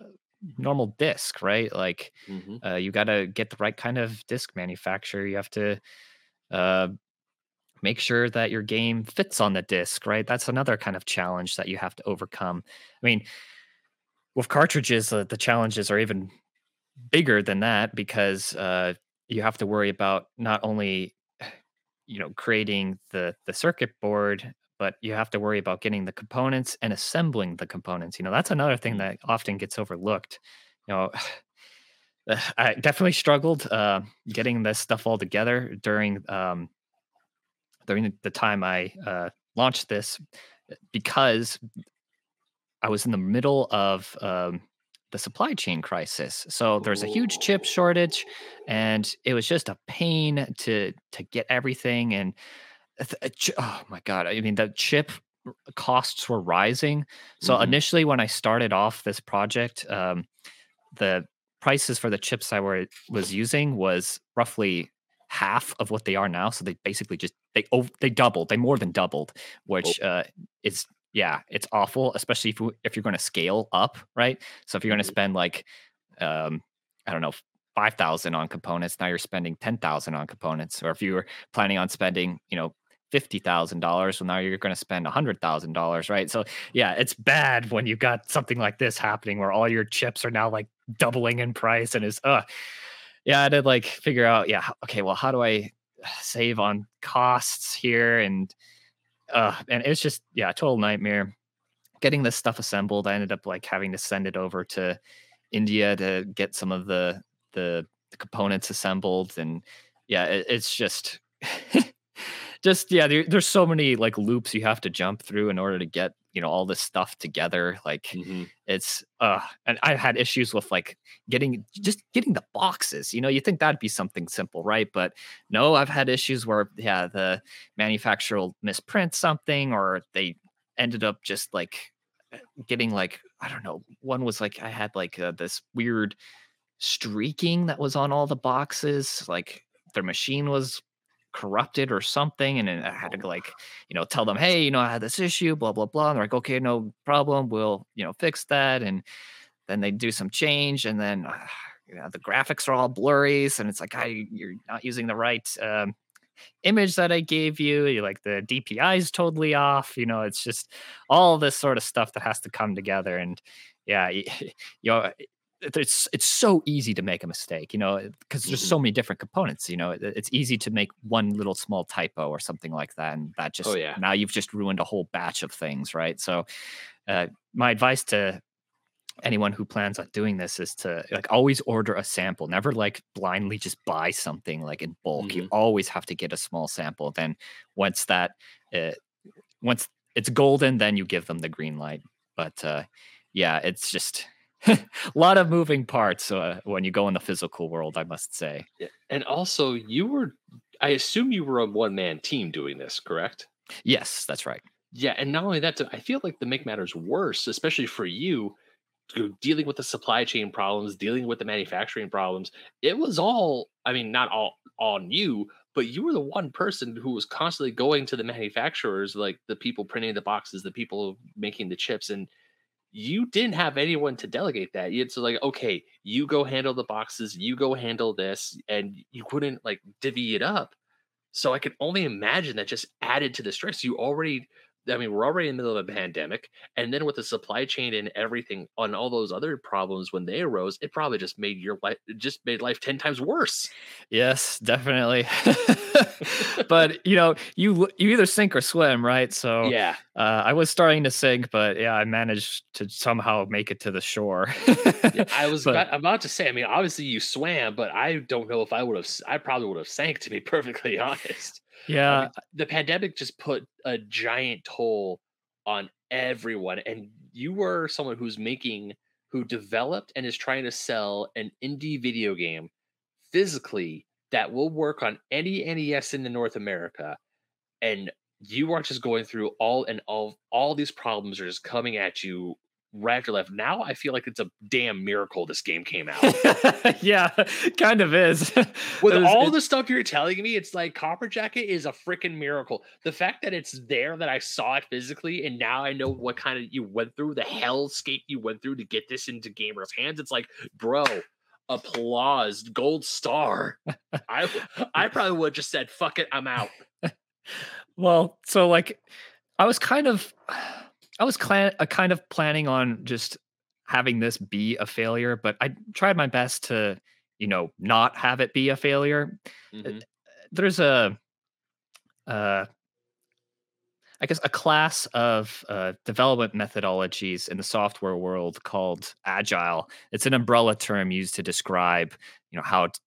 normal disc, right? Like mm-hmm. uh, you got to get the right kind of disc manufacturer. You have to uh, make sure that your game fits on the disc, right? That's another kind of challenge that you have to overcome. I mean, with cartridges, uh, the challenges are even bigger than that because uh, you have to worry about not only you know creating the the circuit board but you have to worry about getting the components and assembling the components. You know, that's another thing mm. that often gets overlooked. You know, [SIGHS] I definitely struggled uh, getting this stuff all together during um, during the time I uh, launched this because I was in the middle of um, the supply chain crisis. So there's a huge chip shortage, and it was just a pain to to get everything and oh my god i mean the chip costs were rising so mm-hmm. initially when i started off this project um, the prices for the chips I were was using was roughly half of what they are now. So they basically just they oh they doubled, they more than doubled, which uh, is yeah, it's awful, especially if you, if you're going to scale up, right? So if you're going to Mhm. spend like um, I don't know. 5000 on components now you're spending 10000 on components or if you were planning on spending you know $50,000 well now you're going to spend a $100,000 right so yeah it's bad when you got something like this happening where all your chips are now like doubling in price and is uh yeah, I to like figure out, yeah, okay, well, how do I [SIGHS] save on costs here? And uh and it's just yeah, total nightmare. Getting this stuff assembled, I ended up like having to send it over to India to get some of the the, the components assembled. And yeah, it, it's just [LAUGHS] just yeah, there, there's so many like loops you have to jump through in order to get you know all this stuff together. Like Mhm. it's uh and i've had issues with like getting just getting the boxes. You know, you think that'd be something simple, right? But no, I've had issues where yeah, the manufacturer will misprint something or they ended up just like uh, getting like I don't know, one was like I had like uh, this weird streaking that was on all the boxes, like their machine was corrupted or something and then I had to like you know, tell them, hey, you know, I had this issue, blah, blah, blah. And they're like, okay, no problem. We'll, you know, fix that. And then they do some change and then, uh, you know, the graphics are all blurry. And it's like, I, you're not using the right um, image that I gave you. You like the DPI is totally off. You know, it's just all this sort of stuff that has to come together. And yeah, [LAUGHS] you know, it's it's so easy to make a mistake, you know, because there's Mhm. so many different components. You know, it- it's easy to make one little small typo or something like that, and that just Oh, yeah. now you've just ruined a whole batch of things, right? So, uh, my advice to anyone who plans on doing this is to like always order a sample never like blindly just buy something like in bulk you Mhm. always have to get a small sample then once that uh, once it's golden then you give them the green light but uh yeah it's just a [LAUGHS] lot of moving parts uh, when you go in the physical world i must say And also, you were, I assume you were a one man team doing this, correct? yes that's right Yeah. And not only that, I feel like to make matters worse, especially for you, dealing with the supply chain problems, dealing with the manufacturing problems, it was all, I mean, not all on you, but you were the one person who was constantly going to the manufacturers, like the people printing the boxes, the people making the chips, and you didn't have anyone to delegate that. To like, okay, you go handle the boxes, you go handle this, and you couldn't like divvy it up. So I can only imagine that just added to the stress. You already, I mean, we're already in the middle of a pandemic, and then with the supply chain and everything on all those other problems when they arose, it probably just made your life, just made life ten times worse. Yes, definitely. [LAUGHS] but you know, you you either sink or swim, right? So Yeah, uh, I was starting to sink, but yeah, I managed to somehow make it to the shore. yeah. I [LAUGHS] was But- about, about to say. I mean, obviously you swam, but I don't know if I would have. I probably would have sank to be [LAUGHS] perfectly honest. I yeah, mean, the pandemic just put a giant toll on everyone and you were someone who's making who developed and is trying to sell an indie video game physically that will work on any NES in the North America and you are just going through all and all all these problems are just coming at you right after left. Now I feel like it's a damn miracle this game came out. [LAUGHS] yeah, kind of is. [LAUGHS] With was- all the stuff you're telling me, it's like Copper Jacket is a freaking miracle. The fact that it's there, that I saw it physically, and now I know what kind of you went through, the hellscape you went through to get this into gamers' hands. It's like, bro, applause, gold star. I I [LAUGHS] probably would have just said, fuck it, I'm out. well, so like, I was kind of, I was clan- uh, kind of planning on just having this be a failure, but I tried my best to, you know, not have it be a failure. Mhm. there's a uh I guess a class of uh, development methodologies in the software world called agile. It's an umbrella term used to describe, you know, how t-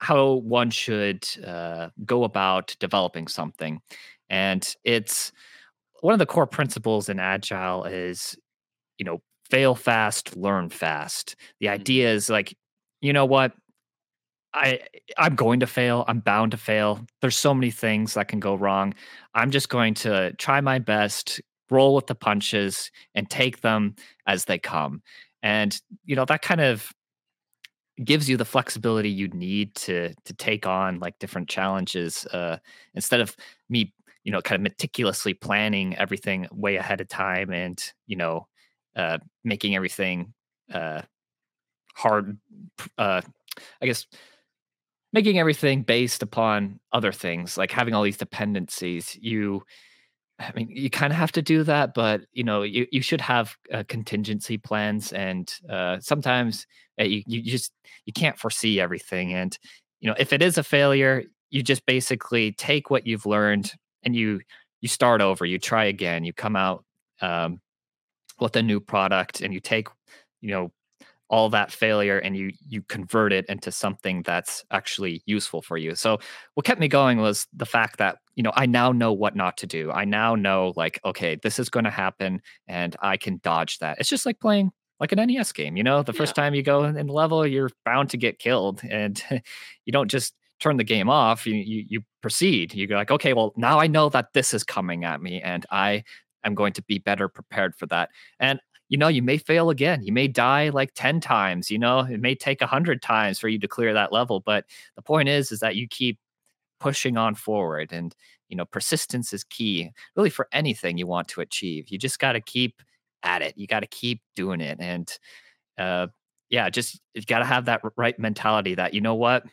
how one should uh, go about developing something, and it's one of the core principles in agile is, you know, fail fast, learn fast. The Mhm. idea is like, you know what, I I'm going to fail. I'm bound to fail. There's so many things that can go wrong. I'm just going to try my best, roll with the punches and take them as they come. And you know, that kind of gives you the flexibility you need to to take on like different challenges uh instead of me you know kind of meticulously planning everything way ahead of time and you know uh making everything uh hard uh i guess making everything based upon other things like having all these dependencies you I mean, you kind of have to do that, but you know, you, you should have uh, contingency plans, and uh, sometimes uh, you you just you can't foresee everything. And you know, if it is a failure, you just basically take what you've learned and you you start over. You try again. You come out um, with a new product, and you take you know all that failure and you you convert it into something that's actually useful for you. So what kept me going was the fact that, you know, I now know what not to do. I now know like, okay, this is going to happen and I can dodge that. It's just like playing like an NES game, you know, the first yeah. time you go in the level, you're bound to get killed and [LAUGHS] you don't just turn the game off. You, you, you proceed. You're like, okay, well, now I know that this is coming at me and I am going to be better prepared for that. And you know, you may fail again. You may die like 10 times, you know, it may take 100 times for you to clear that level. But the point is, is that you keep pushing on forward and, you know, persistence is key really for anything you want to achieve. You just got to keep at it. You got to keep doing it. And, uh, yeah, just you got to have that right mentality that, you know what,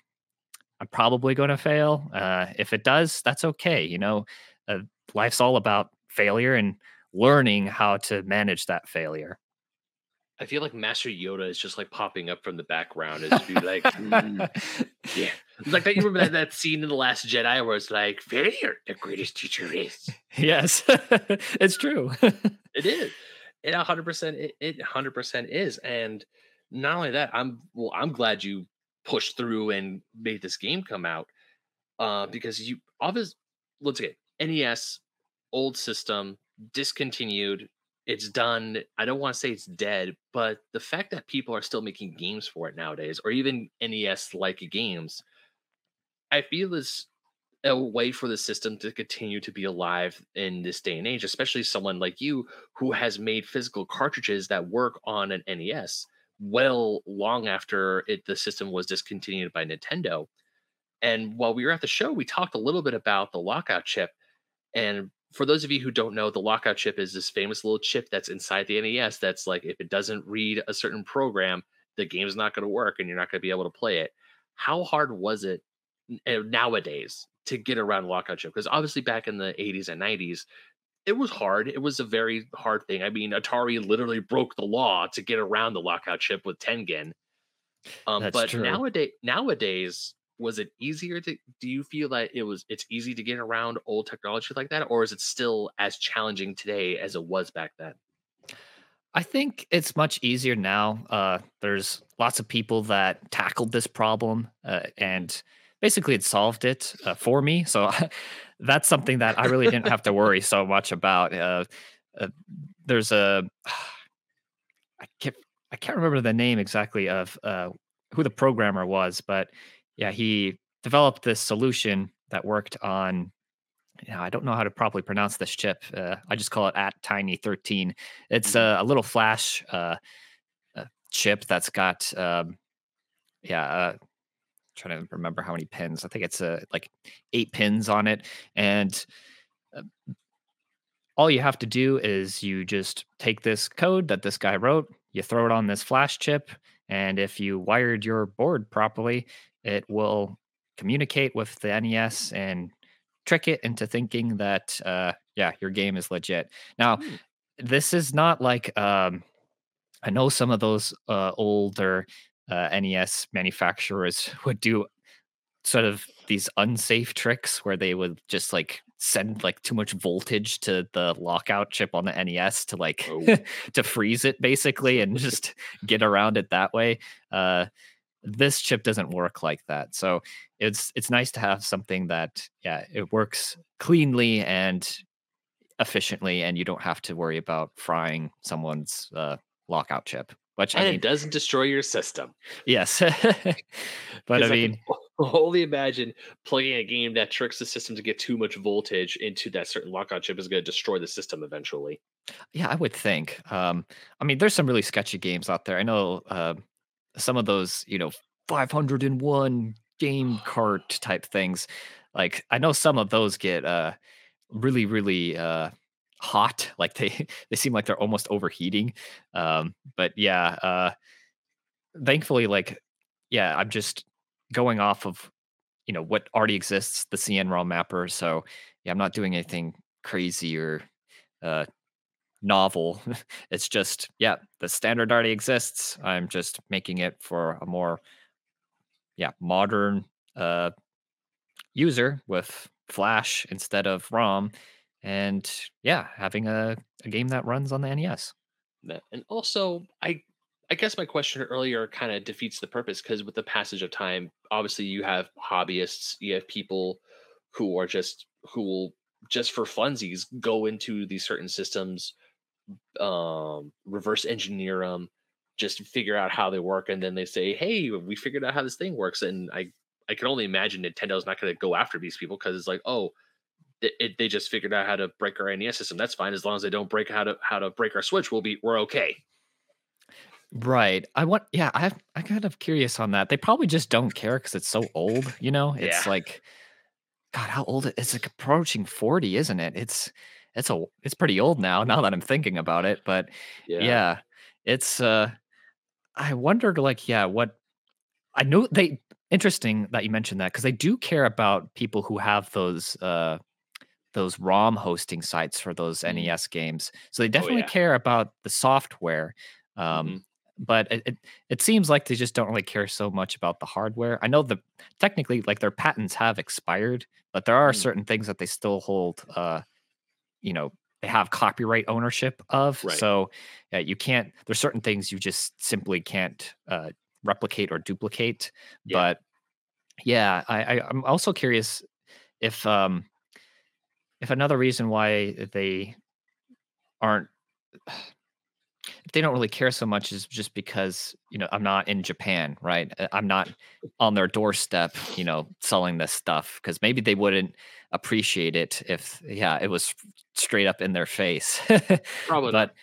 I'm probably going to fail. Uh, if it does, that's okay. You know, uh, life's all about failure and learning how to manage that failure. I feel like Master Yoda is just like popping up from the background as be like, mm, [LAUGHS] yeah, like that. You remember that, that scene in the Last Jedi where it's like, failure, the greatest teacher is. Yes, [LAUGHS] it's true. [LAUGHS] it is. It hundred percent. It hundred percent is. And not only that, I'm well. I'm glad you pushed through and made this game come out, uh, because you obviously let's get NES, old system, discontinued. It's done. I don't want to say it's dead, but the fact that people are still making games for it nowadays, or even NES like games, I feel is a way for the system to continue to be alive in this day and age, especially someone like you who has made physical cartridges that work on an NES well long after it the system was discontinued by Nintendo. And while we were at the show, we talked a little bit about the lockout chip. And for those of you who don't know, the lockout chip is this famous little chip that's inside the NES that's like if it doesn't read a certain program, the game's not going to work and you're not going to be able to play it. How hard was it eh, nowadays to get around lockout chip? Because obviously back in the 80s and 90s, it was hard. It was a very hard thing. I mean, Atari literally broke the law to get around the lockout chip with Tengen. Um, but true. nowadays, nowadays, was it easier to do you feel that it was it's easy to get around old technology like that or is it still as challenging today as it was back then i think it's much easier now uh, there's lots of people that tackled this problem uh, and basically it solved it uh, for me so [LAUGHS] that's something that i really didn't have to worry so much about uh, uh, there's a [SIGHS] i can't i can't remember the name exactly of uh, who the programmer was but yeah, he developed this solution that worked on. You know, I don't know how to properly pronounce this chip. Uh, I just call it at Tiny 13. It's mm-hmm. a, a, little flash uh, uh, chip that's got, um, yeah, uh, trying to remember how many pins. I think it's uh, like eight pins on it, and uh, all you have to do is you just take this code that this guy wrote, you throw it on this flash chip, and if you wired your board properly, it will communicate with the NES and trick it into thinking that uh, yeah, your game is legit. Now, mm. this is not like um, I know some of those uh, older uh, NES manufacturers [LAUGHS] would do sort of these unsafe tricks where they would just like send like too much voltage to the lockout chip on the NES to like oh. [LAUGHS] to freeze it basically and [LAUGHS] just get around it that way. Uh, this chip doesn't work like that so it's it's nice to have something that yeah it works cleanly and efficiently and you don't have to worry about frying someone's uh, lockout chip which and I mean, it doesn't destroy your system. Yes. [LAUGHS] But i mean I [LAUGHS] only imagine playing a game that tricks the system to get too much voltage into that certain lockout chip is going to destroy the system eventually. Yeah i would think um i mean there's some really sketchy games out there. I know uh, some of those, you know, 501 game [SIGHS] cart type things. Like I know some of those get uh really really uh hot like they [LAUGHS] they seem like they're almost overheating um but yeah uh thankfully like yeah i'm just going off of you know what already exists the cn rom mapper so yeah i'm not doing anything crazy or uh novel. [LAUGHS] It's just yeah the standard already exists. I'm just making it for a more yeah modern uh user with flash instead of rom and yeah having a, a game that runs on the nes And also, I I guess my question earlier kind of defeats the purpose because with the passage of time, obviously you have hobbyists, you have people who are just who will just for funsies go into these certain systems, um, reverse engineer them, just figure out how they work, and then they say, "Hey, we figured out how this thing works." And I I can only imagine Nintendo's not going to go after these people because it's like, oh, it, they just figured out how to break our NES system. That's fine as long as they don't break how to how to break our Switch. We'll be we're okay. Right. I want yeah, I I kind of curious on that. They probably just don't care because it's so old, you know? It's Yeah. like God, how old it- it's like approaching 40, isn't it? It's it's a it's pretty old now, now that I'm thinking about it. But yeah, it's uh I wondered like, yeah, what I know they interesting that you mentioned that because they do care about people who have those uh those ROM hosting sites for those Mm. NES games. So they definitely yeah. care about the software. Um, Mhm. but it, it it seems like they just don't really care so much about the hardware. I know the technically like their patents have expired, but there are Mm. certain things that they still hold uh you know, they have copyright ownership of. Right. So yeah, you can't there's certain things you just simply can't uh replicate or duplicate. Yeah. But yeah, I, I I'm also curious if um if another reason why they aren't if they don't really care so much is just because you know I'm not in Japan, right? Uh, I'm not on their doorstep, you know, selling this stuff because maybe they wouldn't appreciate it if yeah, it was straight up in their face. [LAUGHS] Probably but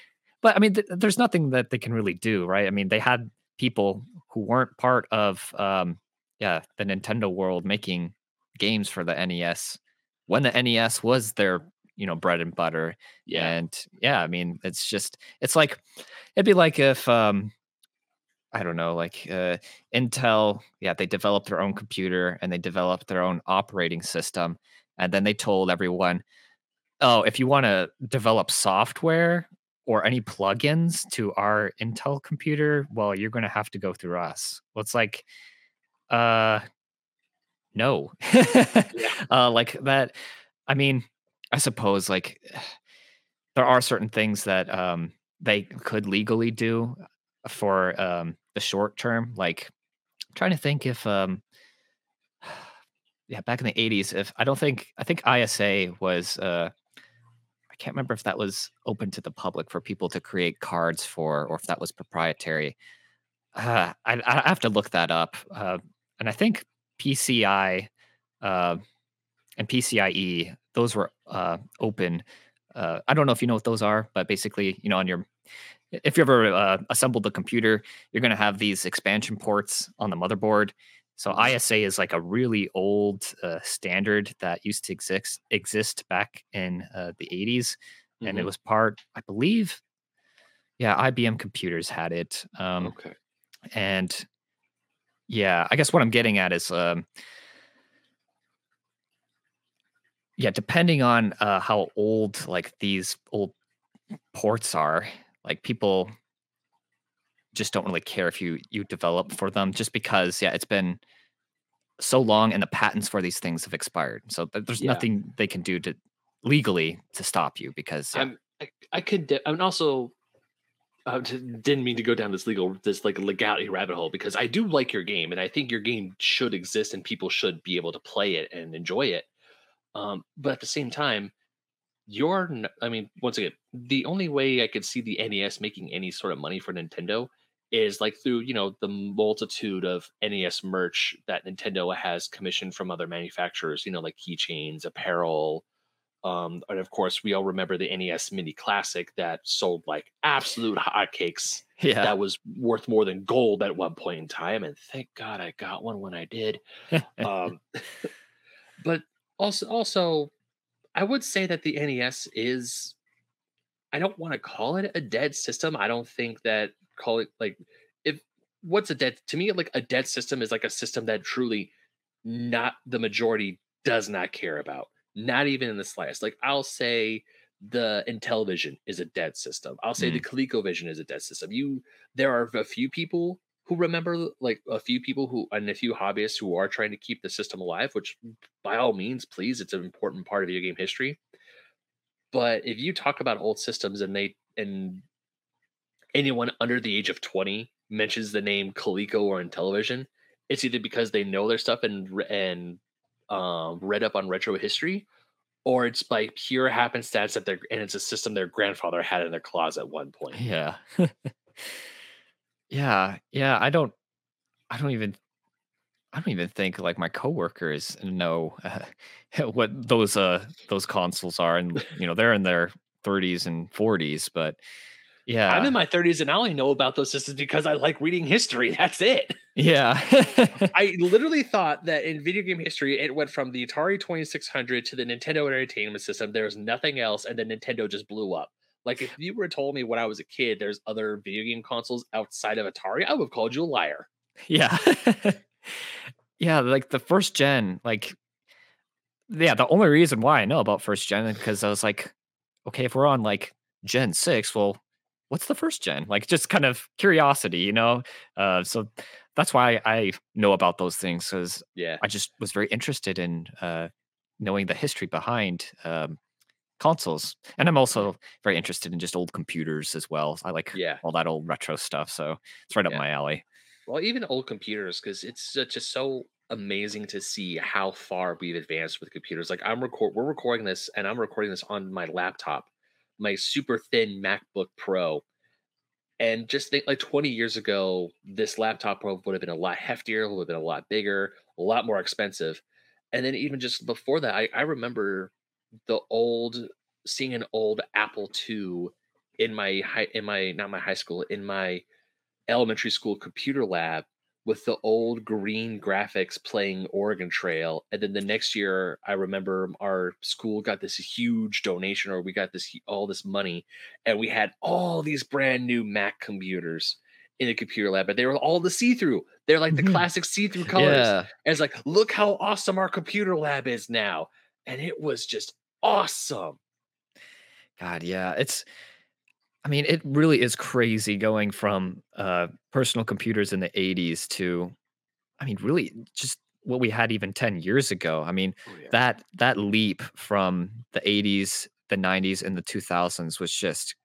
but I mean, th- there's nothing that they can really do, right? I mean, they had people who weren't part of um yeah the Nintendo world making games for the NES when the NES was their you know bread and butter Yeah. and yeah, I mean, it's just it's like it'd be like if um I don't know, like uh Intel, yeah, they developed their own computer and they developed their own operating system and then they told everyone, "Oh, if you want to develop software or any plugins to our Intel computer, well, you're going to have to go through us." Well, it's like uh no. [LAUGHS] uh like that I mean, I suppose like [SIGHS] there are certain things that um they could legally do for um the short term like I'm trying to think if um [SIGHS] yeah back in the 80s if i don't think i think isa was uh i can't remember if that was open to the public for people to create cards for or if that was proprietary [SIGHS] uh, I, I have to look that up uh, and i think pci uh, and pcie those were uh, open uh, i don't know if you know what those are but basically you know on your if you ever uh, assembled the computer, you're going to have these expansion ports on the motherboard. So Mhm. ISA is like a really old uh, standard that used to exist exist back in uh, the 80s, and it Mhm. was part, I believe, yeah, IBM computers had it. Um, okay. and yeah, I guess what I'm getting at is, um, yeah, depending on uh, how old like these old ports are, like people just don't really care if you you develop for them, just because yeah, it's been so long and the patents for these things have expired. So there's Yeah. nothing they can do to legally to stop you because yeah, I'm I, I could de- I'm also uh, didn't mean to go down this legal this like legality rabbit hole because I do like your game and I think your game should exist and people should be able to play it and enjoy it. Um, but at the same time, you're I mean, once again, the only way I could see the NES making any sort of money for Nintendo is like through you know the multitude of NES merch that Nintendo has commissioned from other manufacturers. You know, like keychains, apparel, Um, and of course, we all remember the NES Mini Classic that sold like absolute hotcakes. [LAUGHS] Yeah. That was worth more than gold at one point in time. And thank God I got one when I did. [LAUGHS] um, [LAUGHS] but also, also, I would say that the NES is. I don't want to call it a dead system. I don't think that call it like if what's a dead to me like a dead system is like a system that truly not the majority does not care about not even in the slightest. Like i'll say the intellivision is a dead system. I'll say the mm. ColecoVision is a dead system. You there are a few people who remember like a few people who and a few hobbyists who are trying to keep the system alive which mm, by all means please it's an important part of video game history. But if you talk about old systems and they and anyone under the age of 20 mentions the name Coleco or Intellivision, it's either because they know their stuff and and um, read up on retro history, or it's by pure happenstance that they're and it's a system their grandfather had in their closet at one point. Yeah. [LAUGHS] yeah. Yeah. I don't, I don't even, I don't even think like my coworkers know uh, [LAUGHS] what those, uh, those consoles are. And, you know, they're in their 30s and 40s, but yeah. I'm in my 30s and I only know about those systems because I like reading history. [LAUGHS] That's it. Yeah. [LAUGHS] I literally thought that in video game history, it went from the Atari 2600 to the Nintendo Entertainment System. There was nothing else, and then Nintendo just blew up. Like, if you were told me when I was a kid there's other video game consoles outside of Atari, I would have called you a liar. Yeah. [LAUGHS] yeah. Like the first gen, like, yeah, the only reason why I know about first gen is because I was like, okay, if we're on like Gen 6, well, what's the first gen? Like just kind of curiosity, you know? Uh, so that's why I know about those things because yeah, I just was very interested in uh, knowing the history behind um, consoles, and I'm also very interested in just old computers as well. I like yeah all that old retro stuff, so it's right up my alley. Well, even old computers, because it's just so amazing to see how far we've advanced with computers. Like I'm record, we're recording this, and I'm recording this on my laptop, my super thin MacBook Pro. And just think, like 20 years ago, this laptop Pro would have been a lot heftier, would have been a lot bigger, a lot more expensive. And then even just before that, I, I remember the old seeing an old Apple II in my high in my not my high school in my elementary school computer lab with the old green graphics playing Oregon Trail. And then the next year, I remember our school got this huge donation, or we got this all this money, and we had all these brand new Mac computers in the computer lab, but they were all the see-through. They're like the Mhm. classic see-through colors. Yeah, And it's like, look how awesome our computer lab is now. And it was just awesome. God, yeah. It's I mean, it really is crazy going from uh personal computers in the 80s to I mean, really just what we had even 10 years ago. I mean, that that leap from the 80s, the 90s and the 2000s was just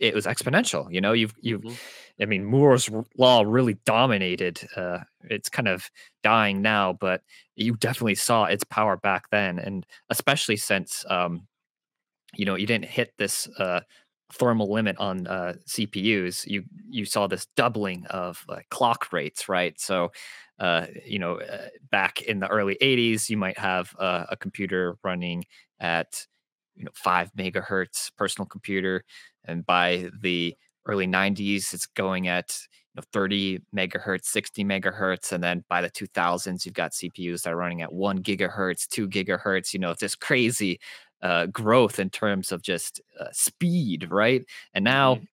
it was exponential. You know, you've you've Mhm. I mean, Moore's law really dominated. Uh, it's kind of dying now, but you definitely saw its power back then, and especially since um, you know you didn't hit this uh, thermal limit on uh, CPUs. You you saw this doubling of uh, clock rates, right? So, uh, you know, uh, back in the early '80s, you might have uh, a computer running at you know five megahertz personal computer, and by the early 90s it's going at you know 30 megahertz 60 megahertz and then by the 2000s you've got cpus that are running at 1 gigahertz 2 gigahertz you know it's just crazy uh, growth in terms of just uh, speed right and now Mhm.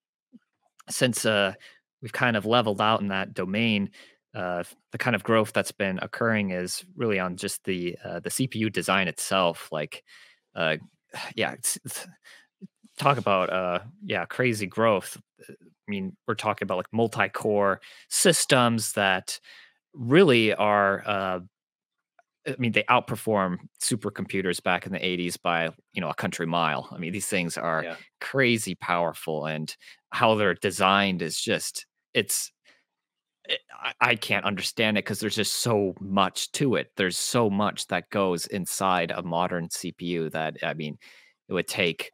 since uh, we've kind of leveled out in that domain uh, the kind of growth that's been occurring is really on just the uh, the cpu design itself like uh, [SIGHS] yeah it's, it's talk about uh yeah crazy growth Uh, i mean we're talking about like multi-core systems that really are uh i mean they outperform supercomputers back in the 80s by you know a country mile i mean these things are Yeah. crazy powerful and how they're designed is just it's it- I, I can't understand it because there's just so much to it there's so much that goes inside a modern cpu that i mean it would take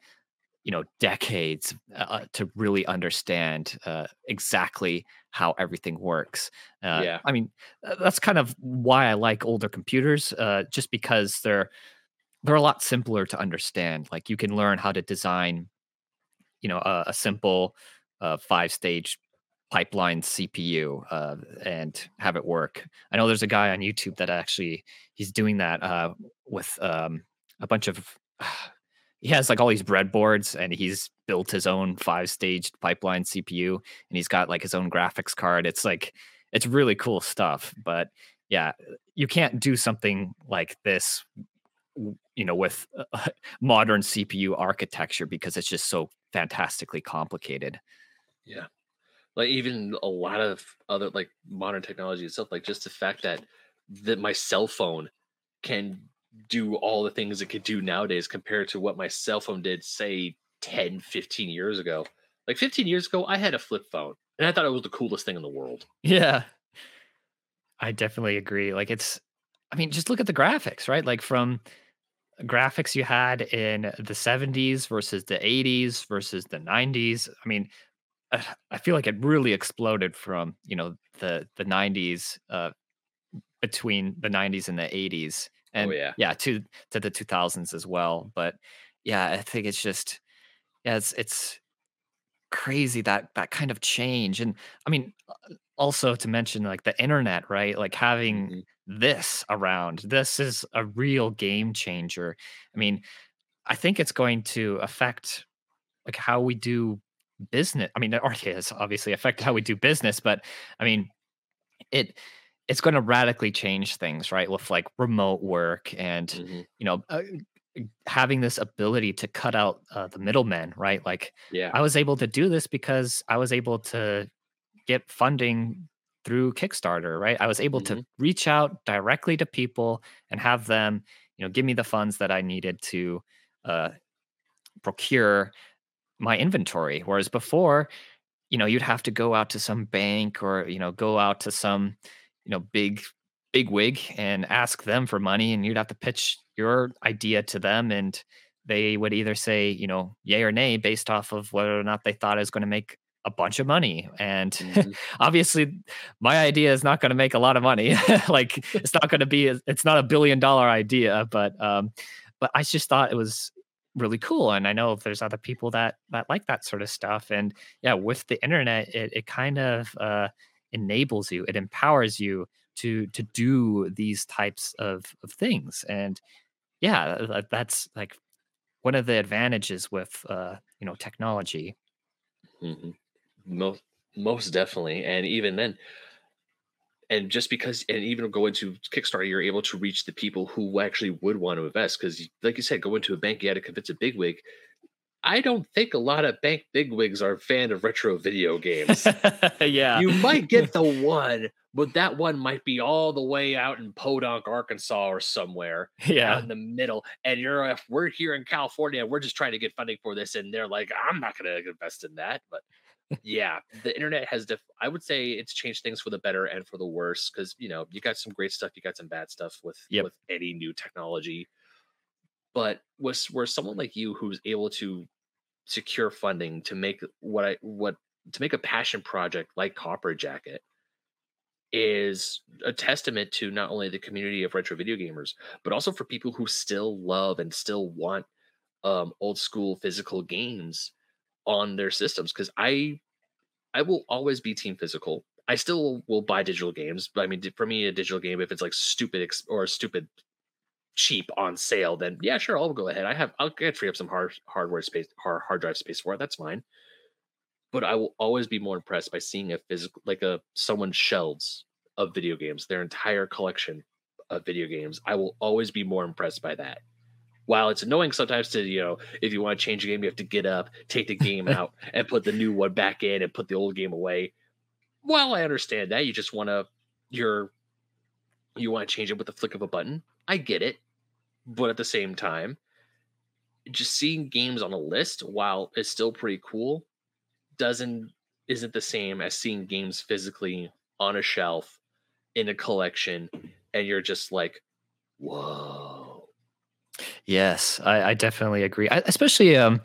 you know decades uh, to really understand uh, exactly how everything works uh, Yeah. i mean uh, that's kind of why i like older computers uh, just because they're they're a lot simpler to understand. Like you can learn how to design, you know, a, a simple uh, five stage pipeline CPU uh, and have it work. I know there's a guy on YouTube that actually he's doing that uh, with um, a bunch of. [SIGHS] he has like all these breadboards and he's built his own five staged pipeline CPU and he's got like his own graphics card. It's like it's really cool stuff. But yeah, you can't do something like this, you know, with modern CPU architecture because it's just so fantastically complicated. Yeah like even a lot of other like modern technology itself like just the fact that that my cell phone can do all the things it could do nowadays compared to what my cell phone did say 10 15 years ago. Like 15 years ago i had a flip phone and i thought it was the coolest thing in the world. Yeah. I definitely agree. Like it's i mean just look at the graphics right? Like from graphics you had in the 70s versus the 80s versus the 90s i mean I feel like it really exploded from you know the the 90s uh, between the 90s and the 80s and oh, yeah yeah to to the 2000s as well but yeah I think it's just yeah it's it's crazy that that kind of change and I mean also to mention like the internet right like having mm-hmm. this around this is a real game changer I mean I think it's going to affect like how we do business. I mean, it already has obviously affected how we do business, but I mean, it it's going to radically change things, right? With like remote work and mm-hmm. you know uh, having this ability to cut out uh, the middlemen, right? Like, yeah, I was able to do this because I was able to get funding through Kickstarter, right? I was able mm-hmm. to reach out directly to people and have them, you know, give me the funds that I needed to uh, procure my inventory. Whereas before, you know, you'd have to go out to some bank or, you know, go out to some, you know, big, big wig and ask them for money and you'd have to pitch your idea to them and they would either say, you know, yay or nay based off of whether or not they thought it was going to make a bunch of money. And [LAUGHS] mm-hmm. obviously my idea is not going to make a lot of money. [LAUGHS] like [LAUGHS] it's not going to be, it's not a billion dollar idea, but, um, but I just thought it was really cool and i know if there's other people that that like that sort of stuff and yeah with the internet it, it kind of uh enables you it empowers you to to do these types of of things and yeah that's like one of the advantages with uh you know technology mm-hmm. most most definitely and even then and just because and even going to kickstarter you're able to reach the people who actually would want to invest because like you said go into a bank you had to convince a bigwig i don't think a lot of bank bigwigs are a fan of retro video games [LAUGHS] yeah you might get [LAUGHS] the one but that one might be all the way out in podunk arkansas or somewhere yeah in the middle and you're if we're here in california we're just trying to get funding for this and they're like i'm not going to invest in that but [LAUGHS] yeah, the internet has def- I would say it's changed things for the better and for the worse because you know you got some great stuff, you got some bad stuff with yep. with any new technology. But was where someone like you who's able to secure funding to make what I what to make a passion project like Copper Jacket is a testament to not only the community of retro video gamers, but also for people who still love and still want um, old school physical games on their systems because I I will always be team physical. I still will buy digital games, but I mean, for me, a digital game, if it's like stupid ex- or stupid cheap on sale, then yeah, sure, I'll go ahead. I have I'll get free up some hard hardware space, hard hard drive space for it. That's fine. But I will always be more impressed by seeing a physical, like a someone's shelves of video games, their entire collection of video games. I will always be more impressed by that while it's annoying sometimes to you know if you want to change a game you have to get up take the game [LAUGHS] out and put the new one back in and put the old game away while i understand that you just want to you're you want to change it with the flick of a button i get it but at the same time just seeing games on a list while it's still pretty cool doesn't isn't the same as seeing games physically on a shelf in a collection and you're just like whoa Yes, I, I definitely agree. I, especially, um,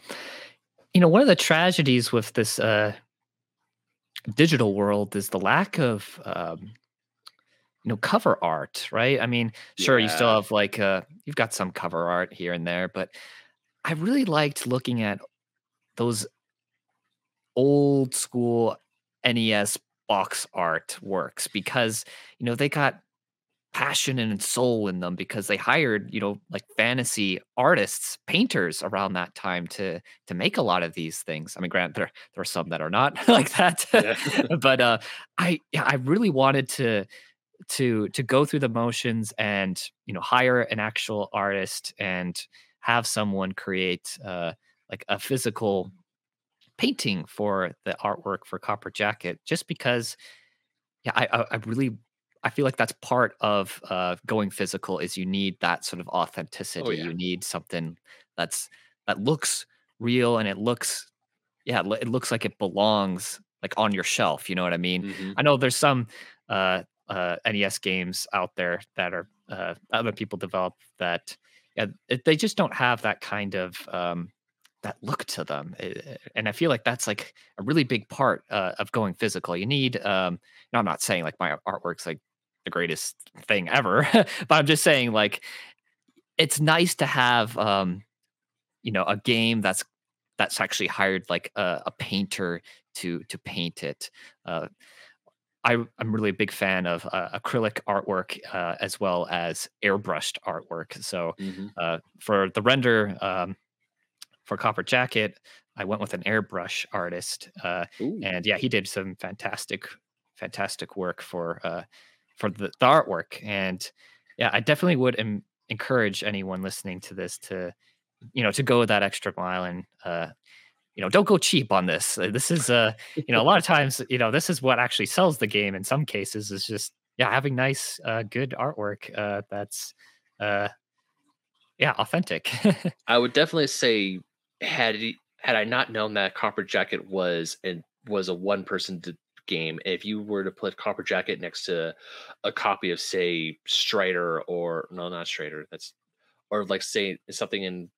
you know, one of the tragedies with this uh, digital world is the lack of, um, you know cover art, right? I mean, sure, you still have like uh, you've got some cover art here and there, but I really liked looking at those old school NES box art works because you know they got passion and soul in them because they hired you know like fantasy artists painters around that time to to make a lot of these things. I mean grant there there are some that are not [LAUGHS] like that [LAUGHS] but uh i yeah, i really wanted to to to go through the motions and you know hire an actual artist and have someone create uh like a physical painting for the artwork for copper jacket just because yeah i i, really i feel like that's part of uh going physical is you need that sort of authenticity. Oh yeah. you need something that's that looks real and it looks yeah it looks like it belongs like on your shelf you know what i mean? Hmm I know there's some uh, uh, NES games out there that are uh, other people develop that yeah, it, they just don't have that kind of um, that look to them, Eh, eh, and I feel like that's like a really big part uh, of going physical. You need. Um, I'm not saying like my artwork's like the greatest thing ever, [LAUGHS] but I'm just saying like it's nice to have um, you know a game that's that's actually hired like a, a painter to to paint it. Uh, I, I'm really a big fan of uh, acrylic artwork uh, as well as airbrushed artwork. So hmm uh, for the render um, for Copper Jacket, I went with an airbrush artist, uh, and yeah, he did some fantastic, fantastic work for uh, for the, the artwork. And yeah, I definitely would em- encourage anyone listening to this to you know to go that extra mile and uh, you know don't go cheap on this. This is uh you know a lot of [LAUGHS] times you know this is what actually sells the game. In some cases, is just yeah having nice uh, good artwork uh, that's uh, yeah authentic. [LAUGHS] I would definitely say had he, had I not known that Copper Jacket was and was a one person d- game, if you were to put Copper Jacket next to a copy of say Strider or no not Strider that's or like say something in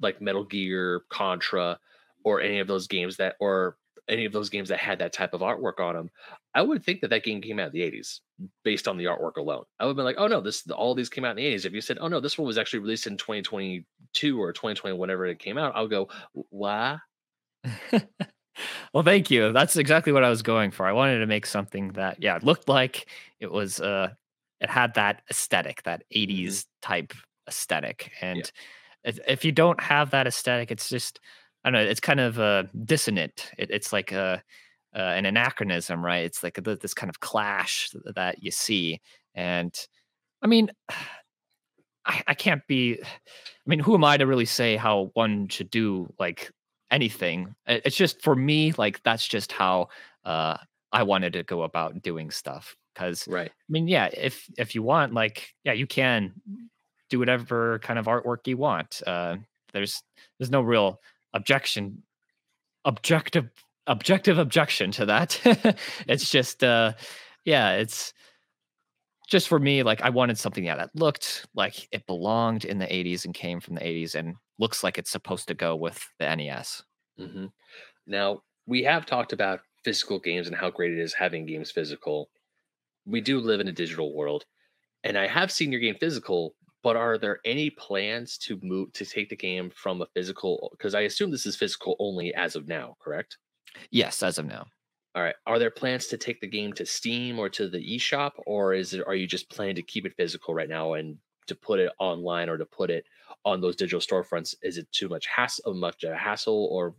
like Metal Gear, Contra, or any of those games that or any of those games that had that type of artwork on them, I would think that that game came out in the 80s based on the artwork alone. I would be like, oh no, this all these came out in the 80s. If you said, oh no, this one was actually released in 2022 or 2020, whenever it came out, I'll go, why? [LAUGHS] well, thank you. That's exactly what I was going for. I wanted to make something that, yeah, it looked like it was, uh, it had that aesthetic, that 80s type aesthetic. And if, if you don't have that aesthetic, it's just, I don't know, it's kind of uh, dissonant. It, it's like a, uh, an anachronism, right? It's like th- this kind of clash that you see. And I mean, [SIGHS] I, I can't be, [SIGHS] I mean, who am I to really say how one should do like anything? It- It's just for me, like that's just how uh, I wanted to go about doing stuff. Because Right. I mean, yeah, if if you want, like, yeah, you can do whatever kind of artwork you want. Uh, there's there's no real objection, objective objective objection to that. [LAUGHS] it's just, uh, yeah, it's just for me. Like, I wanted something yeah, that looked like it belonged in the '80s and came from the '80s and looks like it's supposed to go with the NES. hmm Now, we have talked about physical games and how great it is having games physical. We do live in a digital world, and I have seen your game physical, but are there any plans to move to take the game from a physical? Because I assume this is physical only as of now, correct? Yes, as of now. All right. Are there plans to take the game to Steam or to the eShop, or is it are you just planning to keep it physical right now and to put it online or to put it on those digital storefronts? Is it too much hassle, much a hassle, or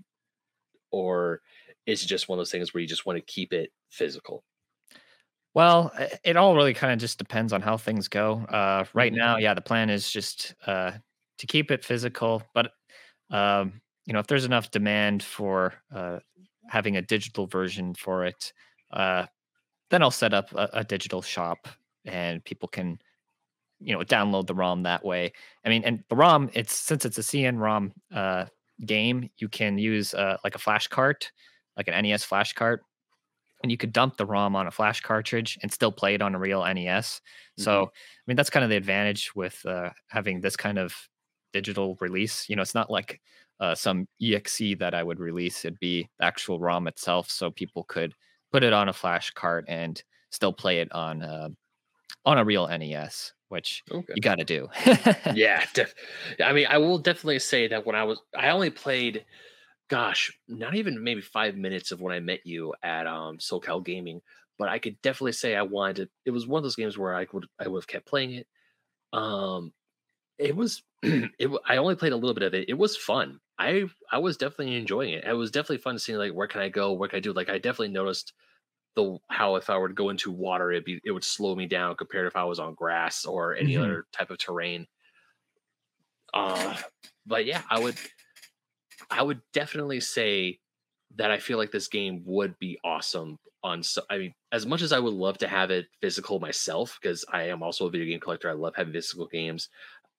or is it just one of those things where you just want to keep it physical? Well, it all really kind of just depends on how things go. Uh, right Mhm. now, yeah, the plan is just uh, to keep it physical, but um, you know, if there's enough demand for uh, having a digital version for it, uh, then I'll set up a, a digital shop and people can, you know, download the ROM that way. I mean, and the ROM, it's since it's a CN ROM uh, game, you can use uh, like a flash cart, like an NES flash cart and you could dump the ROM on a flash cartridge and still play it on a real NES. So, I mean, that's kind of the advantage with uh, having this kind of digital release. You know, it's not like uh, some EXE that I would release; it'd be the actual ROM itself, so people could put it on a flash cart and still play it on uh, on a real NES, which Okay. you got to do. [LAUGHS] yeah, def- I mean, I will definitely say that when I was, I only played, gosh, not even maybe five minutes of when I met you at um SoCal Gaming, but I could definitely say I wanted. To, it was one of those games where I would, I would have kept playing it. Um, it was, [CLEARS THROAT] it. I only played a little bit of it. It was fun. I, I was definitely enjoying it. It was definitely fun seeing like where can I go, what can I do. Like I definitely noticed the how if I were to go into water, it be it would slow me down compared if I was on grass or any Mhm. other type of terrain. Uh, but yeah, I would I would definitely say that I feel like this game would be awesome on so I mean, as much as I would love to have it physical myself, because I am also a video game collector. I love having physical games.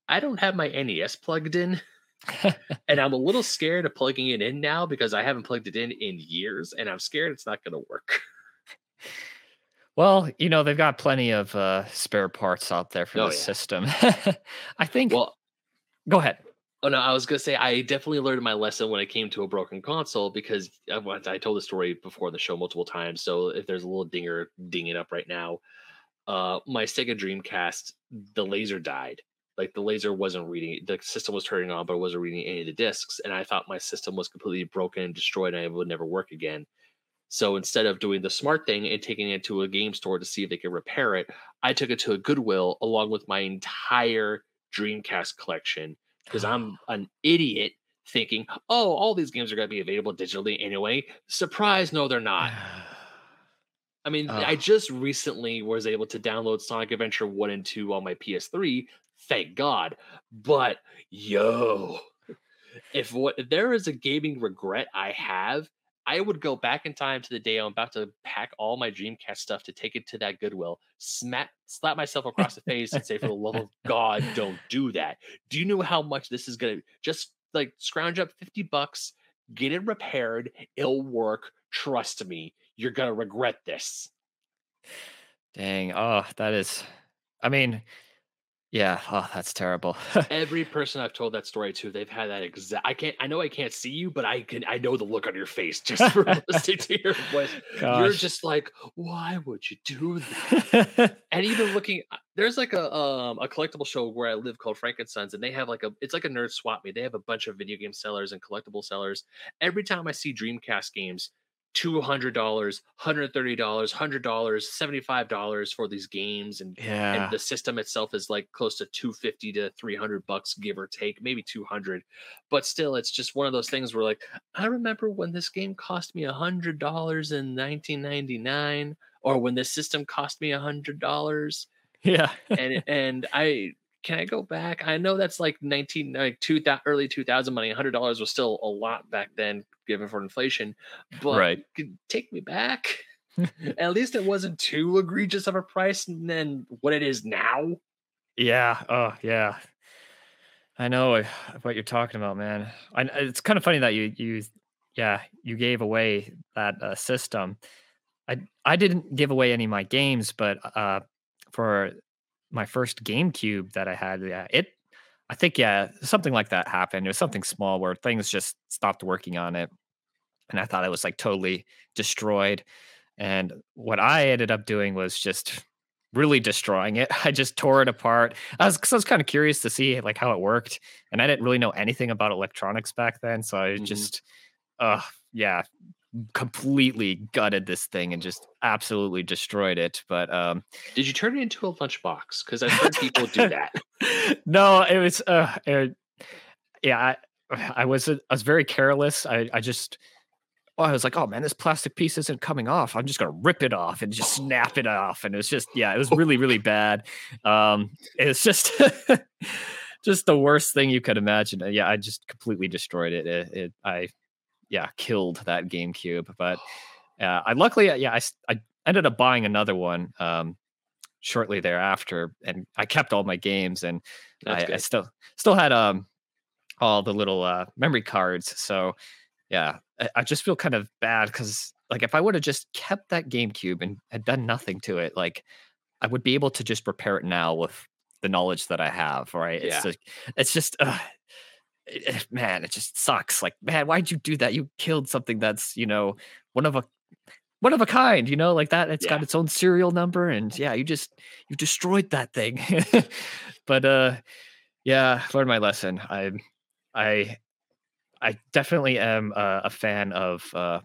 I don't have my NES plugged in, [LAUGHS] and I'm a little scared of plugging it in now because I haven't plugged it in in years, and I'm scared it's not going to work. [LAUGHS] well, you know, they've got plenty of uh, spare parts out there for Oh, the yeah. system. [LAUGHS] I think. Well, go ahead. Oh no, I was gonna say I definitely learned my lesson when it came to a broken console because I, I told the story before the show multiple times. So if there's a little dinger dinging up right now, uh, my Sega Dreamcast, the laser died. Like the laser wasn't reading, the system was turning on, but it wasn't reading any of the discs, and I thought my system was completely broken and destroyed, and it would never work again. So instead of doing the smart thing and taking it to a game store to see if they could repair it, I took it to a Goodwill along with my entire Dreamcast collection because I'm an idiot thinking, oh, all these games are going to be available digitally anyway. Surprise, no, they're not. I mean, [SIGHS] I just recently was able to download Sonic Adventure 1 and 2 on my PS3. Thank God. But yo, if what if there is a gaming regret I have, I would go back in time to the day I'm about to pack all my Dreamcast stuff to take it to that Goodwill, smack, slap myself across the face, and say, "For the love of God, don't do that." Do you know how much this is gonna just like scrounge up fifty bucks, get it repaired, it'll work. Trust me, you're gonna regret this. Dang. Oh, that is. I mean, yeah. Oh, that's terrible. [LAUGHS] Every person I've told that story to, they've had that exact. I can't. I know I can't see you, but I can. I know the look on your face [LAUGHS] just from listening to your voice. You're just like, why would you do that? [LAUGHS] and even looking uh, there's like a um a collectible show where I live called Frank and Son's and they have like a it's like a nerd swap meet. They have a bunch of video game sellers and collectible sellers. Every time I see Dreamcast games, two hundred dollars, hundred thirty dollars, hundred dollars, seventy five dollars for these games, and yeah. and the system itself is like close to 250 to 300 bucks give or take maybe 200 but still it's just one of those things where like i remember when this game cost me a hundred dollars in 1999 or when this system cost me a hundred dollars yeah. and and i can i go back i know that's like 19 like 2000 early 2000 money a hundred dollars was still a lot back then given for inflation but Right. take me back [LAUGHS] at least it wasn't too egregious of a price than what it is now Yeah. Oh, yeah. I know uh, what you're talking about, man. I, it's kind of funny that you you yeah you gave away that uh, system. I I didn't give away any of my games, but uh, for my first GameCube that I had, yeah, it I think yeah something like that happened. It was something small where things just stopped working on it, and I thought it was like totally destroyed. And what I ended up doing was just really destroying it. [LAUGHS] I just tore it apart. I was, I was kind of curious to see like how it worked, and I didn't really know anything about electronics back then. So I Mhm. just, uh, yeah, completely gutted this thing and just absolutely destroyed it. But um, Did you turn it into a lunchbox? Because I've heard [LAUGHS] people do that. no, it was, uh, it, yeah, I, I was, uh, I was very careless. I, I just. I was like, oh man, this plastic piece isn't coming off. I'm just gonna rip it off and just snap it off. And it was just, yeah, it was really, really bad. Um, it's just [LAUGHS] just the worst thing you could imagine. Uh, Yeah, I just completely destroyed it. It, it I yeah, killed that GameCube. But uh, I luckily, uh, yeah, I, I ended up buying another one um, shortly thereafter, and I kept all my games, and I, I still still had um all the little uh, memory cards. So yeah, I, I just feel kind of bad because like if I would have just kept that GameCube and had done nothing to it, like I would be able to just repair it now with the knowledge that I have. Right? Yeah. It's like, it's just. Uh, it- it- man, it just sucks. Like, man, why'd you do that? You killed something that's, you know, one of a one of a kind, you know, like that. It's Yeah. got its own serial number, and yeah, you just you destroyed that thing. [LAUGHS] but uh, yeah, learned my lesson. I I I definitely am uh, a fan of uh,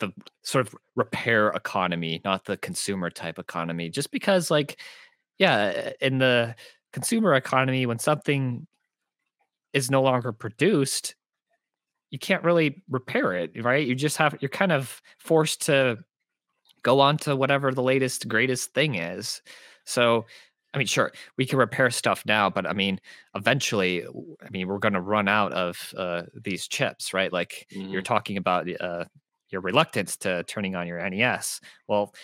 the sort of repair economy, not the consumer type economy. Just because, like, yeah, in the consumer economy, when something is no longer produced, you can't really repair it, right? You just have you're kind of forced to go on to whatever the latest greatest thing is. So, I mean, sure, we can repair stuff now, but I mean, eventually, I mean, we're going to run out of uh, these chips, right? Like you're Mhm. talking about uh, your reluctance to turning on your NES. Well,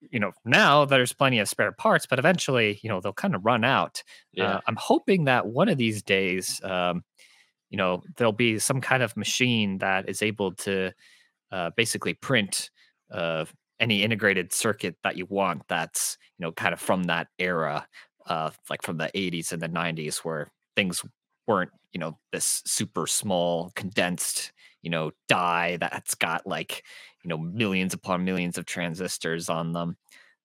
you know, now there's plenty of spare parts, but eventually, you know, they'll kind of run out. Yeah. Uh, I'm hoping that one of these days, um, you know, there'll be some kind of machine that is able to uh, basically print uh, any integrated circuit that you want that's, you know, kind of from that era, uh, like from the 80s and the 90s where things weren't, you know, this super small, condensed, you know, die that's got like, you know, millions upon millions of transistors on them.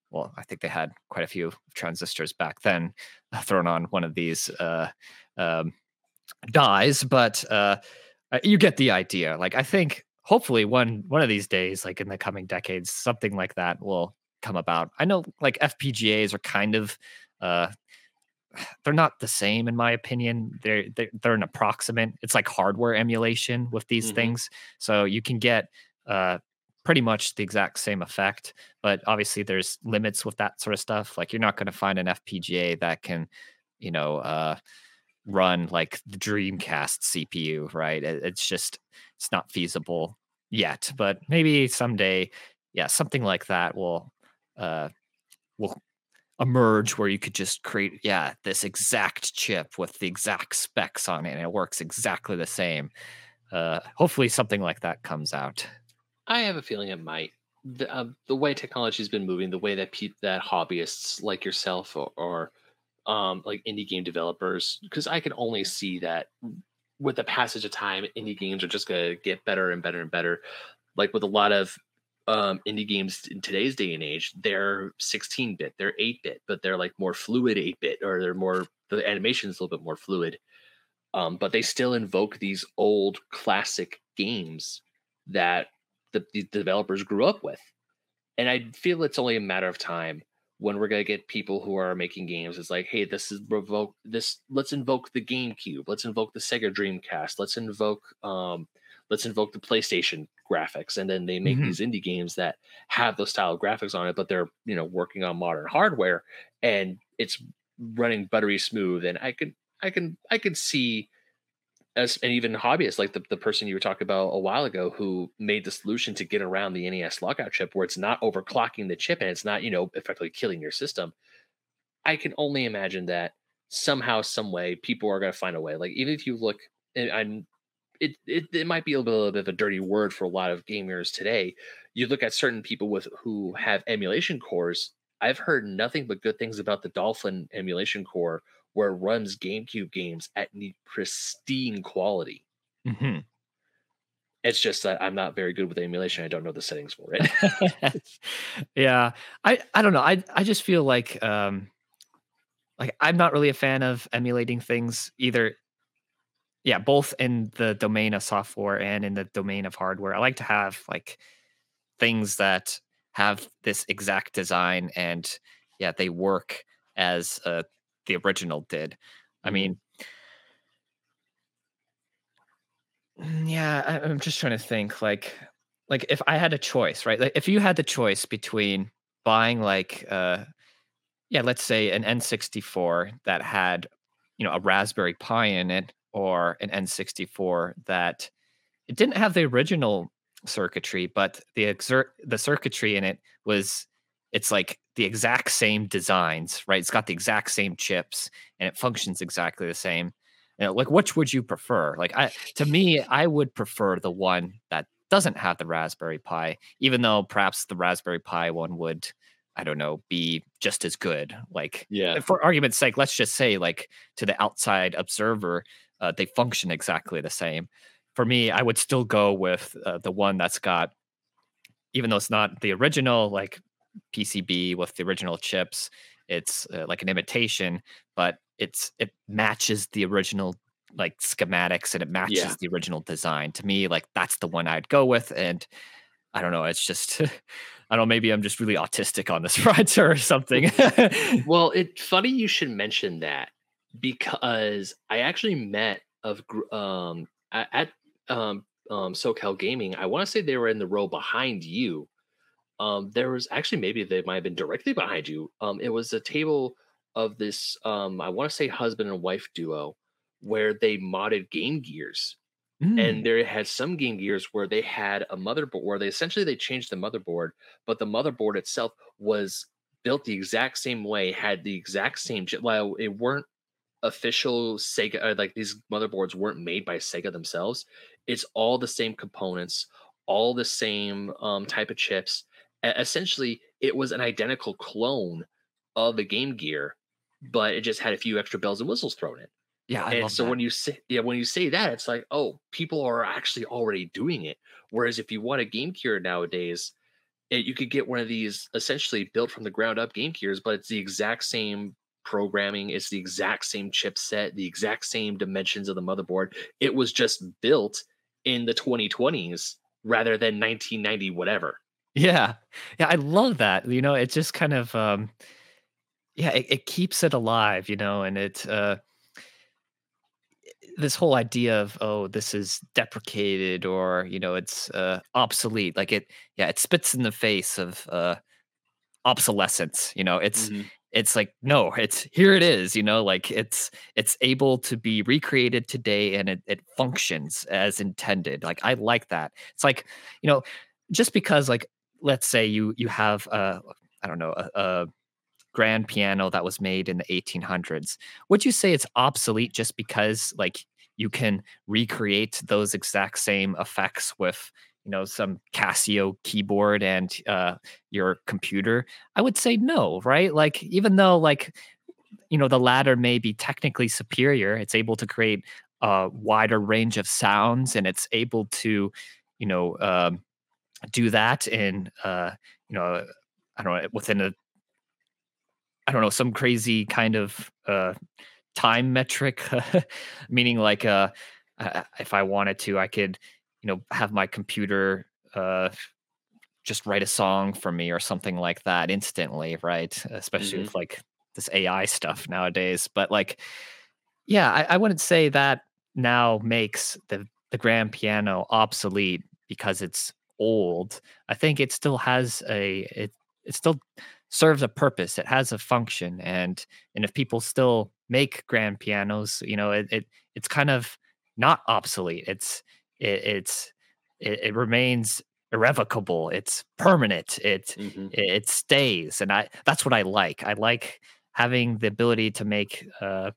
Well, I think they had quite a few transistors back then uh, thrown on one of these uh, um, dies, but uh, uh, you get the idea. Like I think hopefully one one of these days, like in the coming decades, something like that will come about. I know like FPGAs are kind of uh [SIGHS] they're not the same in my opinion. They're they're, they're an approximate. It's like hardware emulation with these Mhm. things. So you can get uh pretty much the exact same effect, but obviously there's limits with that sort of stuff. Like you're not going to find an FPGA that can, you know, uh run like the Dreamcast CPU, right? It- it's just it's not feasible yet, but maybe someday, yeah, something like that will uh will emerge where you could just create yeah this exact chip with the exact specs on it and it works exactly the same uh hopefully something like that comes out I have a feeling it might. The, uh, the way technology's been moving, the way that pe- that hobbyists like yourself or, or um, like indie game developers, because I can only see that with the passage of time, indie games are just gonna get better and better and better. Like with a lot of um, indie games in today's day and age, they're 16 bit, they're 8 bit, but they're like more fluid 8 bit, or they're more the animation is a little bit more fluid. Um, but they still invoke these old classic games that the, the developers grew up with. And I feel it's only a matter of time when we're gonna get people who are making games. It's like, hey, this is revoke this. Let's invoke the GameCube. Let's invoke the Sega Dreamcast. Let's invoke um, let's invoke the PlayStation graphics. And then they make Mhm. these indie games that have those style of graphics on it, but they're you know working on modern hardware and it's running buttery smooth. And I can I can I can see as and even hobbyists like the, the person you were talking about a while ago who made the solution to get around the NES lockout chip where it's not overclocking the chip and it's not, you know, effectively killing your system. I can only imagine that somehow, some way, people are going to find a way. Like even if you look, and I'm, it, it it might be a little bit of a dirty word for a lot of gamers today. You look at certain people with who have emulation cores. I've heard nothing but good things about the Dolphin emulation core, where it runs GameCube games at ne- pristine quality. Mhm. It's just that I'm not very good with emulation. I don't know the settings for it. [LAUGHS] yeah i i don't know i i just feel like um like i'm not really a fan of emulating things either yeah both in the domain of software and in the domain of hardware. I like to have like things that have this exact design and yeah they work as uh, the original did. I Mhm. mean Mm, yeah I, i'm just trying to think like like if i had a choice right? Like if you had the choice between buying like uh yeah let's say an n64 that had you know a raspberry pi in it or an n64 that it didn't have the original circuitry but the exert the circuitry in it was it's like the exact same designs right? It's got the exact same chips and it functions exactly the same. You know, like which would you prefer? Like i to me i would prefer the one that doesn't have the raspberry pi even though perhaps the raspberry pi one would i don't know be just as good. Like yeah. for argument's sake, let's just say, like to the outside observer, uh, they function exactly the same. For me, I would still go with uh, the one that's got even though it's not the original like PCB with the original chips, it's uh, like an imitation, but it's it matches the original like schematics and it matches Yeah. the original design. To me, like that's the one I'd go with. And I don't know, it's just [LAUGHS] I don't know, maybe I'm just really autistic on this [LAUGHS] front or something. [LAUGHS] Well, it's funny you should mention that because I actually met of um at um um SoCal Gaming. I want to say they were in the row behind you. Um, there was actually maybe they might have been directly behind you. Um, it was a table of this um I want to say husband and wife duo where they modded Game Gears Mm, and there had some game gears where they had a motherboard where they essentially they changed the motherboard but the motherboard itself was built the exact same way had the exact same while it weren't official sega uh, like these motherboards weren't made by sega themselves it's all the same components all the same um, type of chips essentially it was an identical clone of the game gear but it just had a few extra bells and whistles thrown in yeah, I and so that. when you say yeah, when you say that, it's like, oh, people are actually already doing it. Whereas if you want a Game Gear nowadays, it, you could get one of these essentially built from the ground up Game Gears, but it's the exact same programming, it's the exact same chipset, the exact same dimensions of the motherboard. It was just built in the 2020s rather than 1990 whatever. Yeah. Yeah, I love that. You know, it just kind of um yeah, it, it keeps it alive, you know, and it uh this whole idea of oh, this is deprecated or, you know, it's uh obsolete. Like it yeah, it spits in the face of uh obsolescence, you know. It's Mhm. It's like no, it's here it is, you know, like it's it's able to be recreated today and it, it functions as intended. Like I like that. It's like, you know, just because like let's say you you have a i don't know, a, a grand piano that was made in the 1800s. Would you say it's obsolete just because like you can recreate those exact same effects with you know some Casio keyboard and uh, your computer? I would say no, right? Like even though like you know the latter may be technically superior, it's able to create a wider range of sounds and it's able to you know um, do that in uh, you know I don't know within a I don't know, some crazy kind of uh, time metric, [LAUGHS] meaning like uh, if I wanted to, I could, you know, have my computer uh, just write a song for me or something like that instantly, right? Especially Mhm. with like this AI stuff nowadays. But like, yeah, I, I wouldn't say that now makes the the grand piano obsolete because it's old. I think it still has a it it still serves a purpose. It has a function, and and if people still make grand pianos, you know, it, it it's kind of not obsolete. It's it, it's it, it remains irrevocable. It's permanent. It Mhm. it it stays, and I that's what I like. I like having the ability to make uh,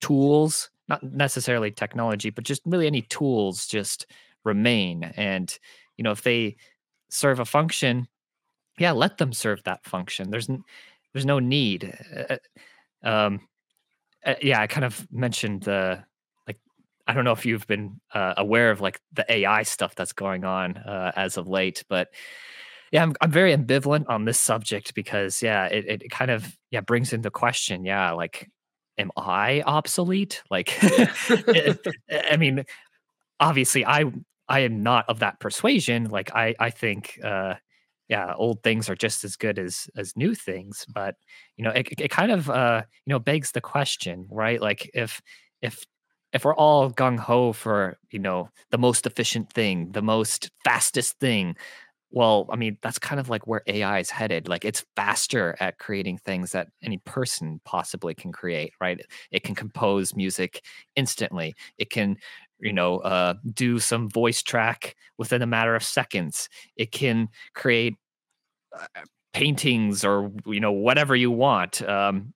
tools, not necessarily technology, but just really any tools just remain. And, you know, if they serve a function, yeah, let them serve that function. There's n- there's no need. Uh, um, uh, yeah, I kind of mentioned the I don't know if you've been uh, aware of like the AI stuff that's going on uh, as of late, but yeah, I'm I'm very ambivalent on this subject because yeah, it it kind of yeah brings into question yeah like am I obsolete? Like, [LAUGHS] [LAUGHS] I mean, obviously I I am not of that persuasion. Like I I think uh yeah, old things are just as good as as new things, but you know, it it kind of uh you know begs the question, right? Like if if if we're all gung ho for you know the most efficient thing, the most fastest thing, well, I mean that's kind of like where AI is headed. Like it's faster at creating things that any person possibly can create, right? It can compose music instantly. It can you know uh, do some voice track within a matter of seconds. It can create uh, paintings or you know whatever you want. Um,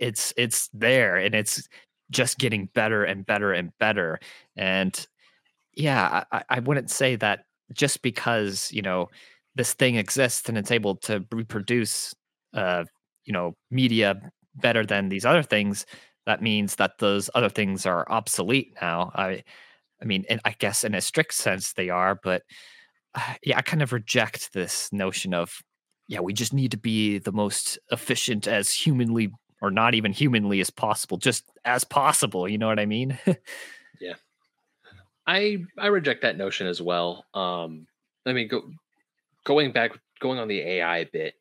it's it's there and it's just getting better and better and better. And yeah, I, I wouldn't say that just because you know this thing exists and it's able to reproduce uh, you know media better than these other things. That means that those other things are obsolete now. I I mean, and I guess in a strict sense they are, but [SIGHS] yeah, I kind of reject this notion of yeah, we just need to be the most efficient as humanly or not even humanly as possible, just as possible. You know what I mean? [LAUGHS] yeah. I I reject that notion as well. Um, I mean, go, going back, going on the AI bit.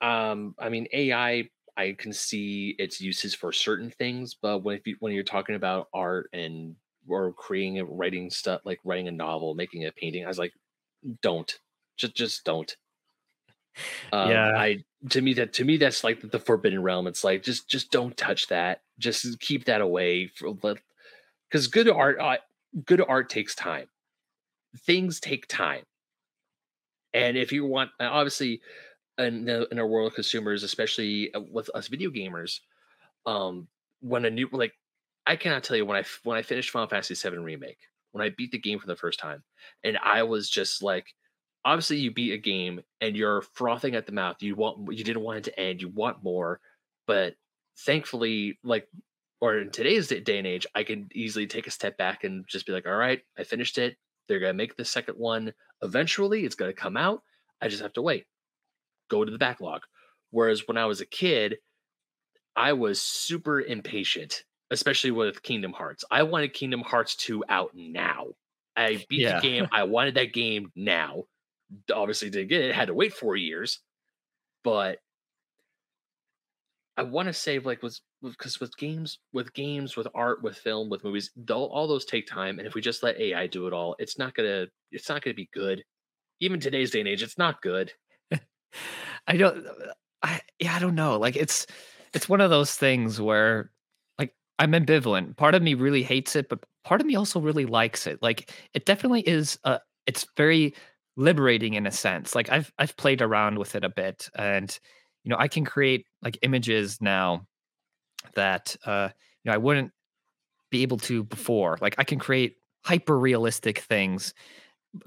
Um, I mean, AI, I can see its uses for certain things, but when if you, when you're talking about art and or creating and writing stuff like writing a novel, making a painting, I was like, don't, just just don't. Um, yeah, I to me that to me that's like the forbidden realm. It's like just just don't touch that. Just keep that away. Because good art, uh, good art takes time. Things take time, and if you want, uh, obviously, in the, in our world of consumers, especially uh, with us video gamers, um, when a new like, I cannot tell you when I when I finished Final Fantasy VII remake, when I beat the game for the first time, and I was just like obviously you beat a game and you're frothing at the mouth. You want you didn't want it to end. You want more, but thankfully, like or in today's day and age, I can easily take a step back and just be like, all right, I finished it. They're gonna make the second one eventually. It's gonna come out. I just have to wait. Go to the backlog. Whereas when I was a kid, I was super impatient, especially with Kingdom Hearts. I wanted Kingdom Hearts 2 out now. I beat yeah. the game. I wanted that game now obviously didn't get it, had to wait four years. But I want to say like was because with games, with games, with art, with film, with movies, all those take time. And if we just let AI do it all, it's not gonna it's not gonna be good. Even today's day and age, it's not good. [LAUGHS] I don't uh, I yeah, I don't know. Like it's it's one of those things where like I'm ambivalent. Part of me really hates it, but part of me also really likes it. Like it definitely is a it's very liberating in a sense. Like I've I've played around with it a bit, and you know I can create like images now that uh, you know I wouldn't be able to before. Like I can create hyper realistic things.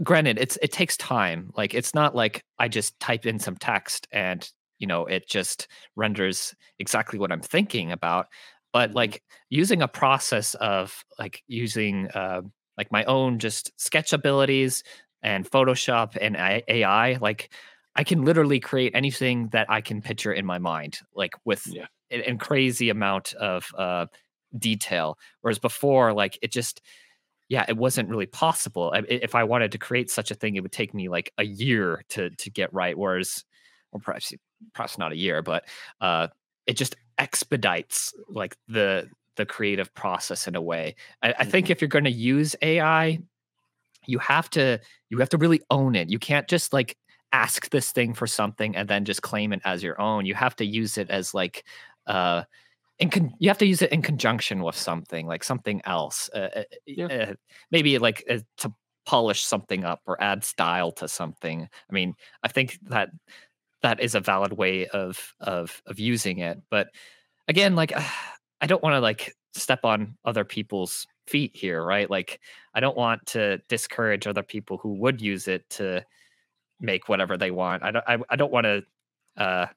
Granted, it's it takes time. Like it's not like I just type in some text and you know it just renders exactly what I'm thinking about. But like using a process of like using uh, like my own just sketch abilities and Photoshop and AI, like I can literally create anything that I can picture in my mind, like with yeah. crazy amount of uh, detail. Whereas before, like it just, yeah, it wasn't really possible. I, if I wanted to create such a thing, it would take me like a year to to get right. Whereas, or perhaps perhaps not a year, but uh, it just expedites like the the creative process in a way. I, I think mm-hmm. if you're going to use AI you have to you have to really own it. You can't just like ask this thing for something and then just claim it as your own. You have to use it as like uh in con- you have to use it in conjunction with something like something else. Uh, uh yeah. uh, maybe like uh, to polish something up or add style to something. I mean, I think that that is a valid way of of of using it, but again, like [SIGHS] I don't want to like step on other people's feet here, right? Like I don't want to discourage other people who would use it to make whatever they want. I don't I, I don't want to uh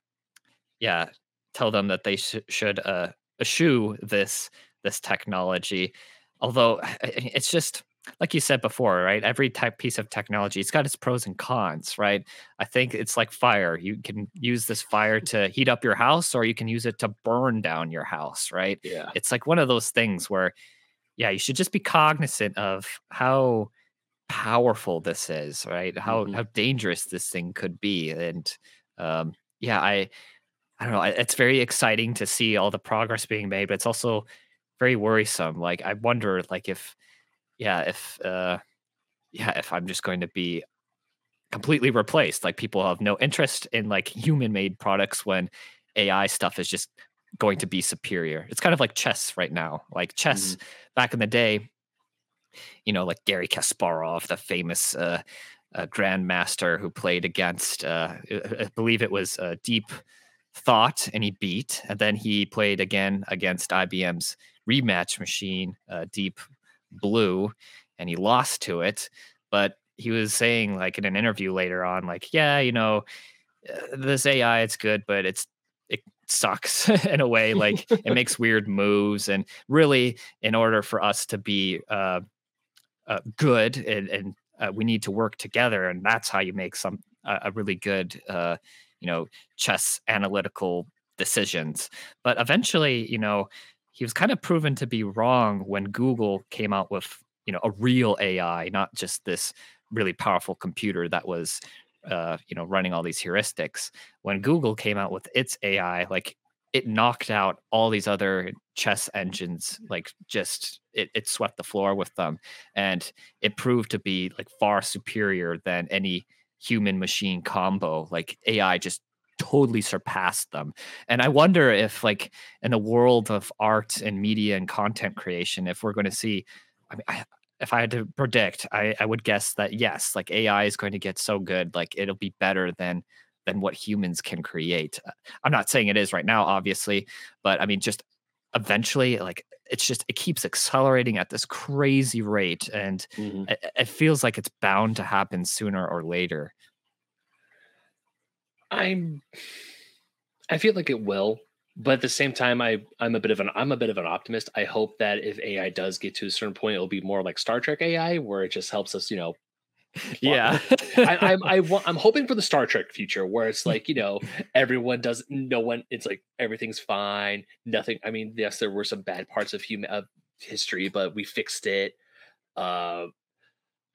yeah, tell them that they sh- should uh eschew this this technology. Although it's just like you said before, right? Every type piece of technology, it's got its pros and cons, right? I think it's like fire. You can use this fire to heat up your house, or you can use it to burn down your house, right? Yeah. It's like one of those things where yeah, you should just be cognizant of how powerful this is, right? How mm-hmm. how dangerous this thing could be, and um, yeah, I I don't know. It's very exciting to see all the progress being made, but it's also very worrisome. Like I wonder, like if yeah, if uh, yeah, if I'm just going to be completely replaced. Like people have no interest in like human made products when AI stuff is just going to be superior. It's kind of like chess right now. Like chess mm-hmm. back in the day, you know, like Garry Kasparov, the famous uh, uh, grandmaster who played against, uh, I believe it was uh, Deep Thought, and he beat. And then he played again against IBM's rematch machine, uh, Deep Blue, and he lost to it. But he was saying, like in an interview later on, like, yeah, you know, uh, this AI, it's good, but it's it sucks [LAUGHS] in a way like it [LAUGHS] makes weird moves and really in order for us to be uh, uh, good and, and uh, we need to work together, and that's how you make some uh, a really good, uh, you know, chess analytical decisions. But eventually, you know, he was kind of proven to be wrong when Google came out with you know a real AI, not just this really powerful computer that was uh, you know running all these heuristics. When Google came out with its AI, like it knocked out all these other chess engines like just it, it swept the floor with them and it proved to be like far superior than any human machine combo like ai just totally surpassed them and i wonder if like in a world of art and media and content creation if we're going to see i mean I, if i had to predict I, I would guess that yes like ai is going to get so good like it'll be better than than what humans can create. Uh, I'm not saying it is right now, obviously, but I mean, just eventually, like it's just it keeps accelerating at this crazy rate, and mm-hmm. it, it feels like it's bound to happen sooner or later. I'm. I feel like it will, but at the same time, I I'm a bit of an I'm a bit of an optimist. I hope that if AI does get to a certain point, it'll be more like Star Trek AI, where it just helps us, you know, [LAUGHS] yeah. I, I'm I want I'm hoping for the Star Trek future where it's like you know [LAUGHS] everyone does no one it's like everything's fine nothing I mean yes there were some bad parts of human of history but we fixed it. Uh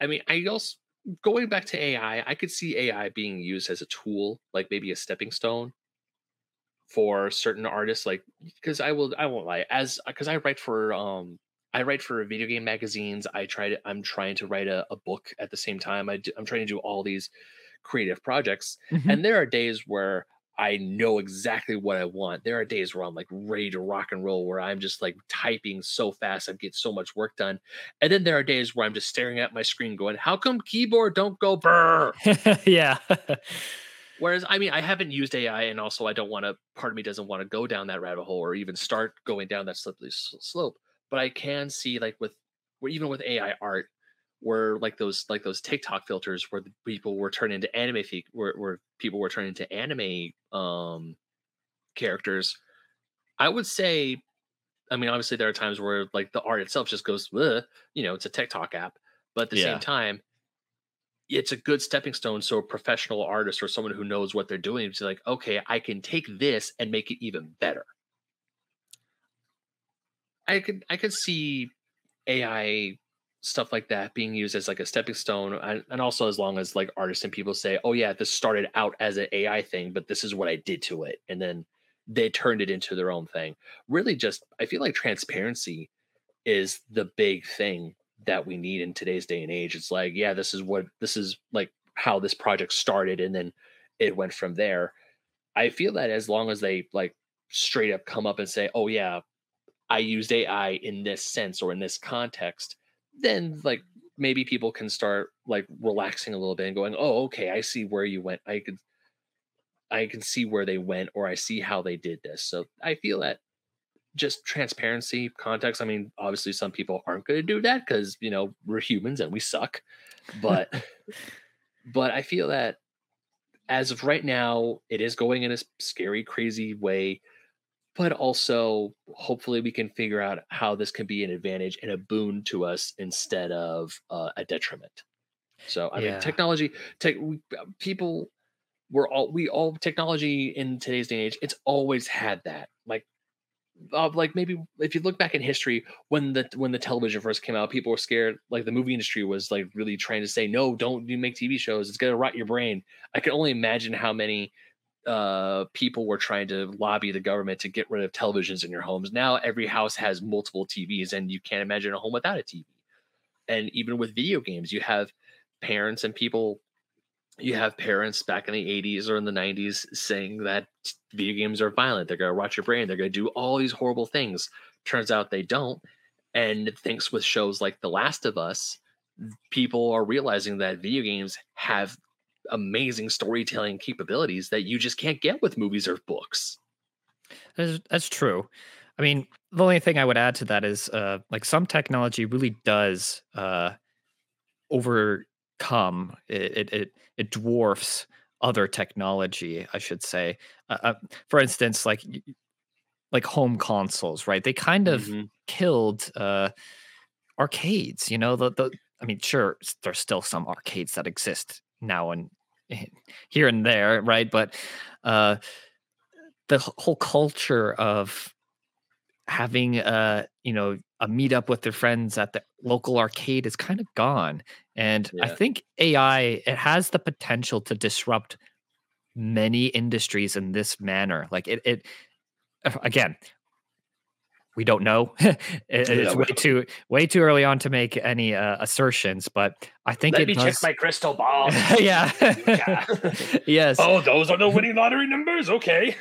I mean I also going back to AI I could see AI being used as a tool like maybe a stepping stone for certain artists like because I will I won't lie as because I write for um I write for video game magazines. I try to. I'm trying to write a, a book at the same time. I do, I'm trying to do all these creative projects, mm-hmm. and there are days where I know exactly what I want. There are days where I'm like ready to rock and roll, where I'm just like typing so fast, I get so much work done. And then there are days where I'm just staring at my screen, going, "How come keyboard don't go burr?" [LAUGHS] yeah. [LAUGHS] Whereas, I mean, I haven't used AI, and also I don't want to. Part of me doesn't want to go down that rabbit hole or even start going down that slippery slope but I can see like with even with AI art, where like those like those TikTok filters where the people were turned into anime where, where people were turned into anime um characters. I would say, I mean, obviously there are times where like the art itself just goes, you know, it's a TikTok app, but at the yeah. same time, it's a good stepping stone. So a professional artist or someone who knows what they're doing is like, okay, I can take this and make it even better. I could I could see AI stuff like that being used as like a stepping stone and, and also as long as like artists and people say oh yeah this started out as an ai thing but this is what i did to it and then they turned it into their own thing really just i feel like transparency is the big thing that we need in today's day and age it's like yeah this is what this is like how this project started and then it went from there i feel that as long as they like straight up come up and say oh yeah I used AI in this sense or in this context, then like maybe people can start like relaxing a little bit and going, "Oh, okay, I see where you went. I could I can see where they went or I see how they did this." So I feel that just transparency, context. I mean, obviously some people aren't going to do that cuz, you know, we're humans and we suck. But [LAUGHS] but I feel that as of right now, it is going in a scary crazy way but also hopefully we can figure out how this can be an advantage and a boon to us instead of uh, a detriment. So I yeah. mean, technology, tech, we, people, we're all we all technology in today's day and age. It's always had that. Like, uh, like maybe if you look back in history, when the when the television first came out, people were scared. Like the movie industry was like really trying to say, no, don't you make TV shows. It's gonna rot your brain. I can only imagine how many uh, people were trying to lobby the government to get rid of televisions in your homes. Now every house has multiple TVs, and you can't imagine a home without a TV. And even with video games, you have parents and people. You have parents back in the 80s or in the 90s saying that video games are violent. They're going to rot your brain. They're going to do all these horrible things. Turns out they don't. And thanks with shows like The Last of Us, people are realizing that video games have amazing storytelling capabilities that you just can't get with movies or books. That's, that's true. I mean, the only thing I would add to that is uh, like some technology really does uh, overcome it, it, it, it dwarfs other technology, I should say. Uh, uh, for instance, like like home consoles, right? They kind of mm-hmm. killed uh, arcades. You know, the, the I mean, sure, there's still some arcades that exist now and here and there, right? But uh, the whole culture of having a you know a meetup with their friends at the local arcade is kind of gone and yeah. i think ai it has the potential to disrupt many industries in this manner like it, it again we don't know. [LAUGHS] It, it's way too way too early on to make any uh, assertions but i think let it me does... check my crystal [LAUGHS] ball. Yeah. [LAUGHS] Yes. Oh those are the winning lottery numbers. Okay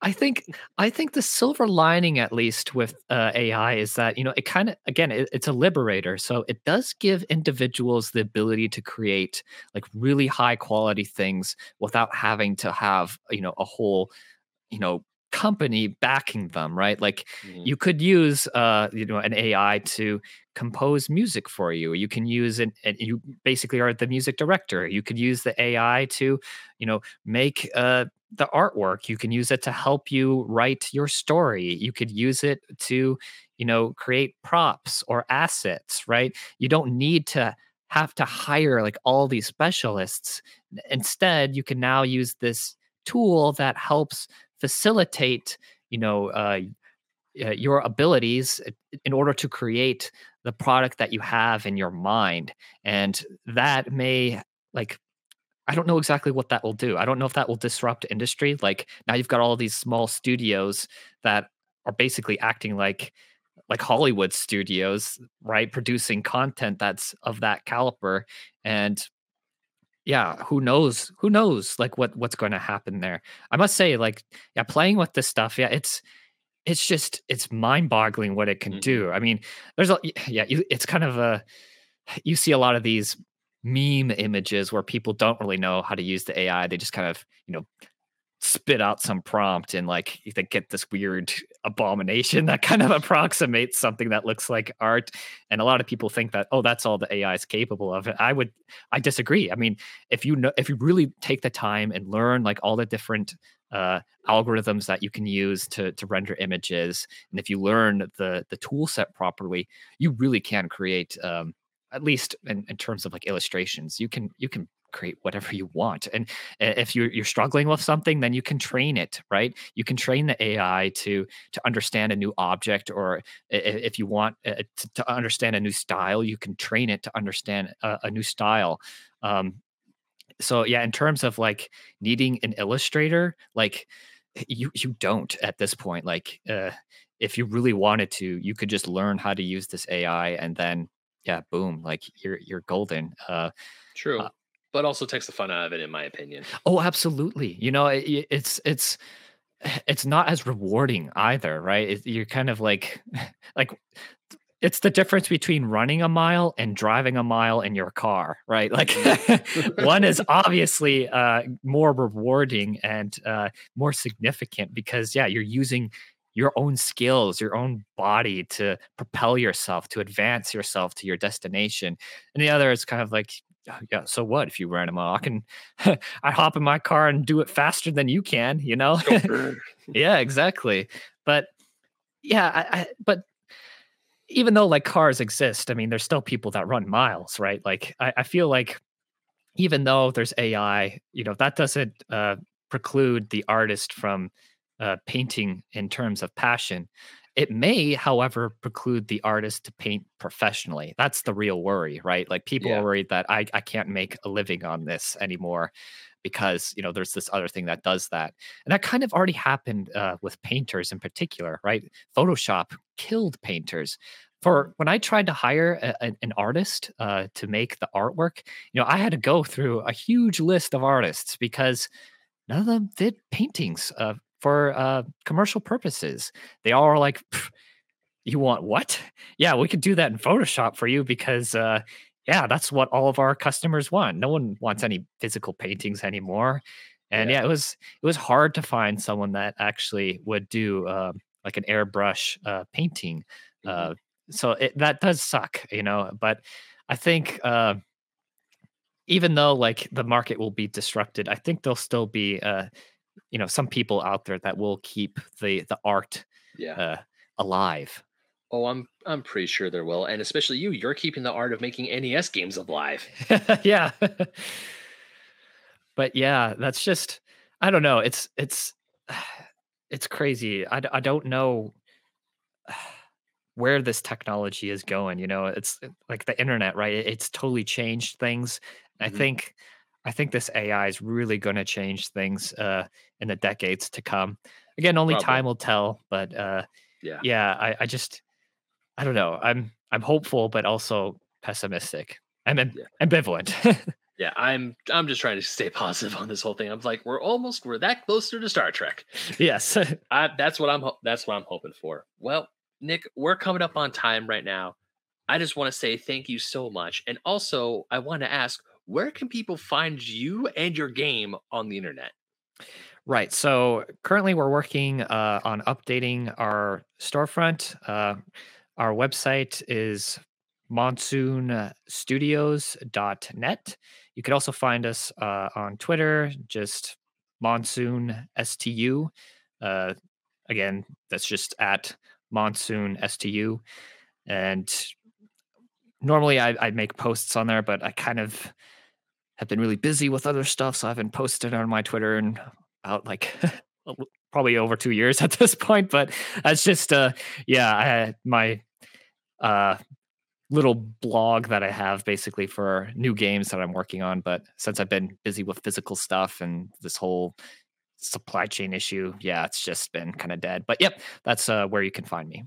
I think I think the silver lining, at least with uh, AI, is that you know it kind of again it, it's a liberator. So it does give individuals the ability to create like really high quality things without having to have you know a whole you know company backing them right like mm-hmm. you could use uh you know an ai to compose music for you you can use it and you basically are the music director you could use the ai to you know make uh the artwork you can use it to help you write your story you could use it to you know create props or assets right? You don't need to have to hire like all these specialists. Instead you can now use this tool that helps facilitate you know uh, uh, your abilities in order to create the product that you have in your mind. And that may like I don't know exactly what that will do. I don't know if that will disrupt industry. Like now you've got all these small studios that are basically acting like like Hollywood studios, right? Producing content that's of that caliber. And yeah, who knows? Who knows like what what's going to happen there. I must say, like, yeah, playing with this stuff, yeah, it's it's just it's mind-boggling what it can mm-hmm. do. I mean, there's a yeah, you, it's kind of a you see a lot of these meme images where people don't really know how to use the AI. They just kind of, you know, spit out some prompt and like they get this weird [LAUGHS] abomination that kind of [LAUGHS] approximates something that looks like art. And a lot of people think that oh that's all the ai is capable of. I would i disagree. I mean if you know if you really take the time and learn like all the different uh, algorithms that you can use to to render images and if you learn the the tool set properly you really can create um, at least in, in terms of like illustrations you can you can create whatever you want and if you're, you're struggling with something then you can train it right? You can train the ai to to understand a new object or if you want uh, to, understand a new style you can train it to understand a, a new style um, so yeah in terms of like needing an illustrator like you you don't at this point like uh, if you really wanted to you could just learn how to use this ai and then yeah, boom, like you're you're golden. Uh, True, uh, but also takes the fun out of it, in my opinion. Oh, absolutely. You know, it, it's it's [SIGHS] it's not as rewarding either, right? It, you're kind of like [LAUGHS] like it's the difference between running a mile and driving a mile in your car, right? Like mm-hmm. [LAUGHS] one is [LAUGHS] obviously uh, more rewarding and uh, more significant because yeah, you're using your own skills, your own body to propel yourself, to advance yourself to your destination. And the other is kind of like, yeah, so what if you ran a mile? I can, I hop in my car and do it faster than you can, you know? [LAUGHS] yeah, exactly. But yeah, I, I, but even though like cars exist, I mean, there's still people that run miles, right? Like, I, I feel like even though there's AI, you know, that doesn't uh, preclude the artist from uh, painting in terms of passion. It may, however, preclude the artist to paint professionally. That's the real worry, right? Like people yeah. are worried that I, I can't make a living on this anymore because you know there's this other thing that does that and that kind of already happened uh, with painters in particular right photoshop killed painters for mm-hmm. when I tried to hire a, an artist uh, to make the artwork, you know, I had to go through a huge list of artists because none of them did paintings uh, for uh, commercial purposes. They all are like, you want what? Yeah, we could do that in Photoshop for you because, uh, yeah, that's what all of our customers want. No one wants any physical paintings anymore. And yeah, yeah it was it was hard to find someone that actually would do uh, like an airbrush uh, painting. Mm-hmm. Uh, so it, that does suck, you know. But I think uh, even though like the market will be disrupted, I think there'll still be uh, you know some people out there that will keep the the art yeah. uh, alive Oh, I'm I'm pretty sure there will, and especially you. You're keeping the art of making NES games alive. [LAUGHS] yeah. [LAUGHS] but yeah, that's just I don't know. It's it's [SIGHS] it's crazy. I I don't know [SIGHS] where this technology is going. You know, it's like the internet, right? It's totally changed things. I Mhm. think I think this AI is really going to change things uh, in the decades to come. Again, only Probably. time will tell. But uh, Yeah. yeah, I, I just I don't know. I'm I'm hopeful, but also pessimistic. I'm am- Yeah. ambivalent. [LAUGHS] Yeah, I'm I'm just trying to stay positive on this whole thing. I'm like, we're almost we're that closer to Star Trek. yes. [LAUGHS] I, that's what I'm that's what I'm hoping for. Well, Nick, we're coming up on time right now. I just want to say thank you so much, and also I want to ask, where can people find you and your game on the internet? Right. So currently we're working uh, on updating our storefront. Uh, our website is monsoonstudios.net. You could also find us uh, on Twitter, just monsoon stu. Uh, again, that's just at monsoon stu. And normally I, I make posts on there, but I kind of have been really busy with other stuff, so I haven't posted on my Twitter in about like [LAUGHS] probably over two years [LAUGHS] at this point. But that's just uh yeah, I had my uh little blog that I have basically for new games that I'm working on. But since I've been busy with physical stuff and this whole supply chain issue, yeah, it's just been kind of dead. But yep, that's uh where you can find me.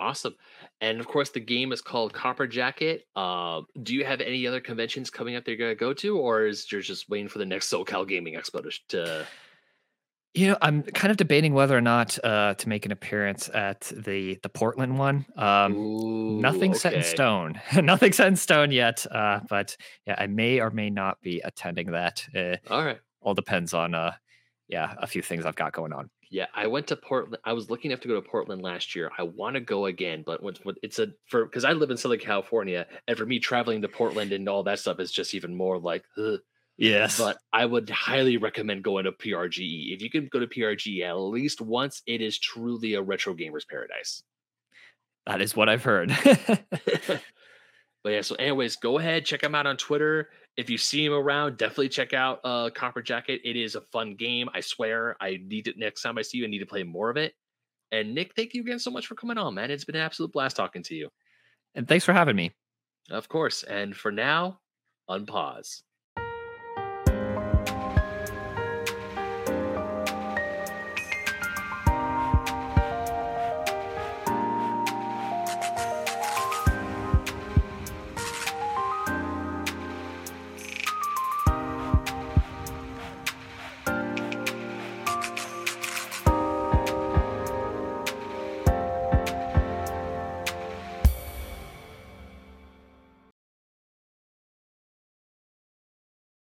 Awesome, and of course the game is called Copper Jacket. Uh, do you have any other conventions coming up that you're gonna go to, or is you're just waiting for the next SoCal Gaming Expo to? to... You know, I'm kind of debating whether or not uh, to make an appearance at the the Portland one. Um, Ooh, nothing set in stone. [LAUGHS] nothing set in stone yet. Uh, but yeah, I may or may not be attending that. Uh, All right. all depends on uh, yeah, a few things I've got going on. Yeah, I went to Portland. I was looking enough to go to Portland last year. I want to go again, but when, when it's a for because I live in Southern California, and for me traveling to Portland and all that stuff is just even more like. Ugh. Yes, But I would highly recommend going to PRGE. If you can go to PRGE at least once, it is truly a retro gamer's paradise. that is what I've heard. [LAUGHS] [LAUGHS] But yeah, so anyways, go ahead, check them out on Twitter. If you see him around, definitely check out uh Copper Jacket. It is a fun game. I swear. I need it next time I see you, I need to play more of it. And Nick, thank you again so much for coming on, man. It's been an absolute blast talking to you. and thanks for having me. Of course. And for now, unpause.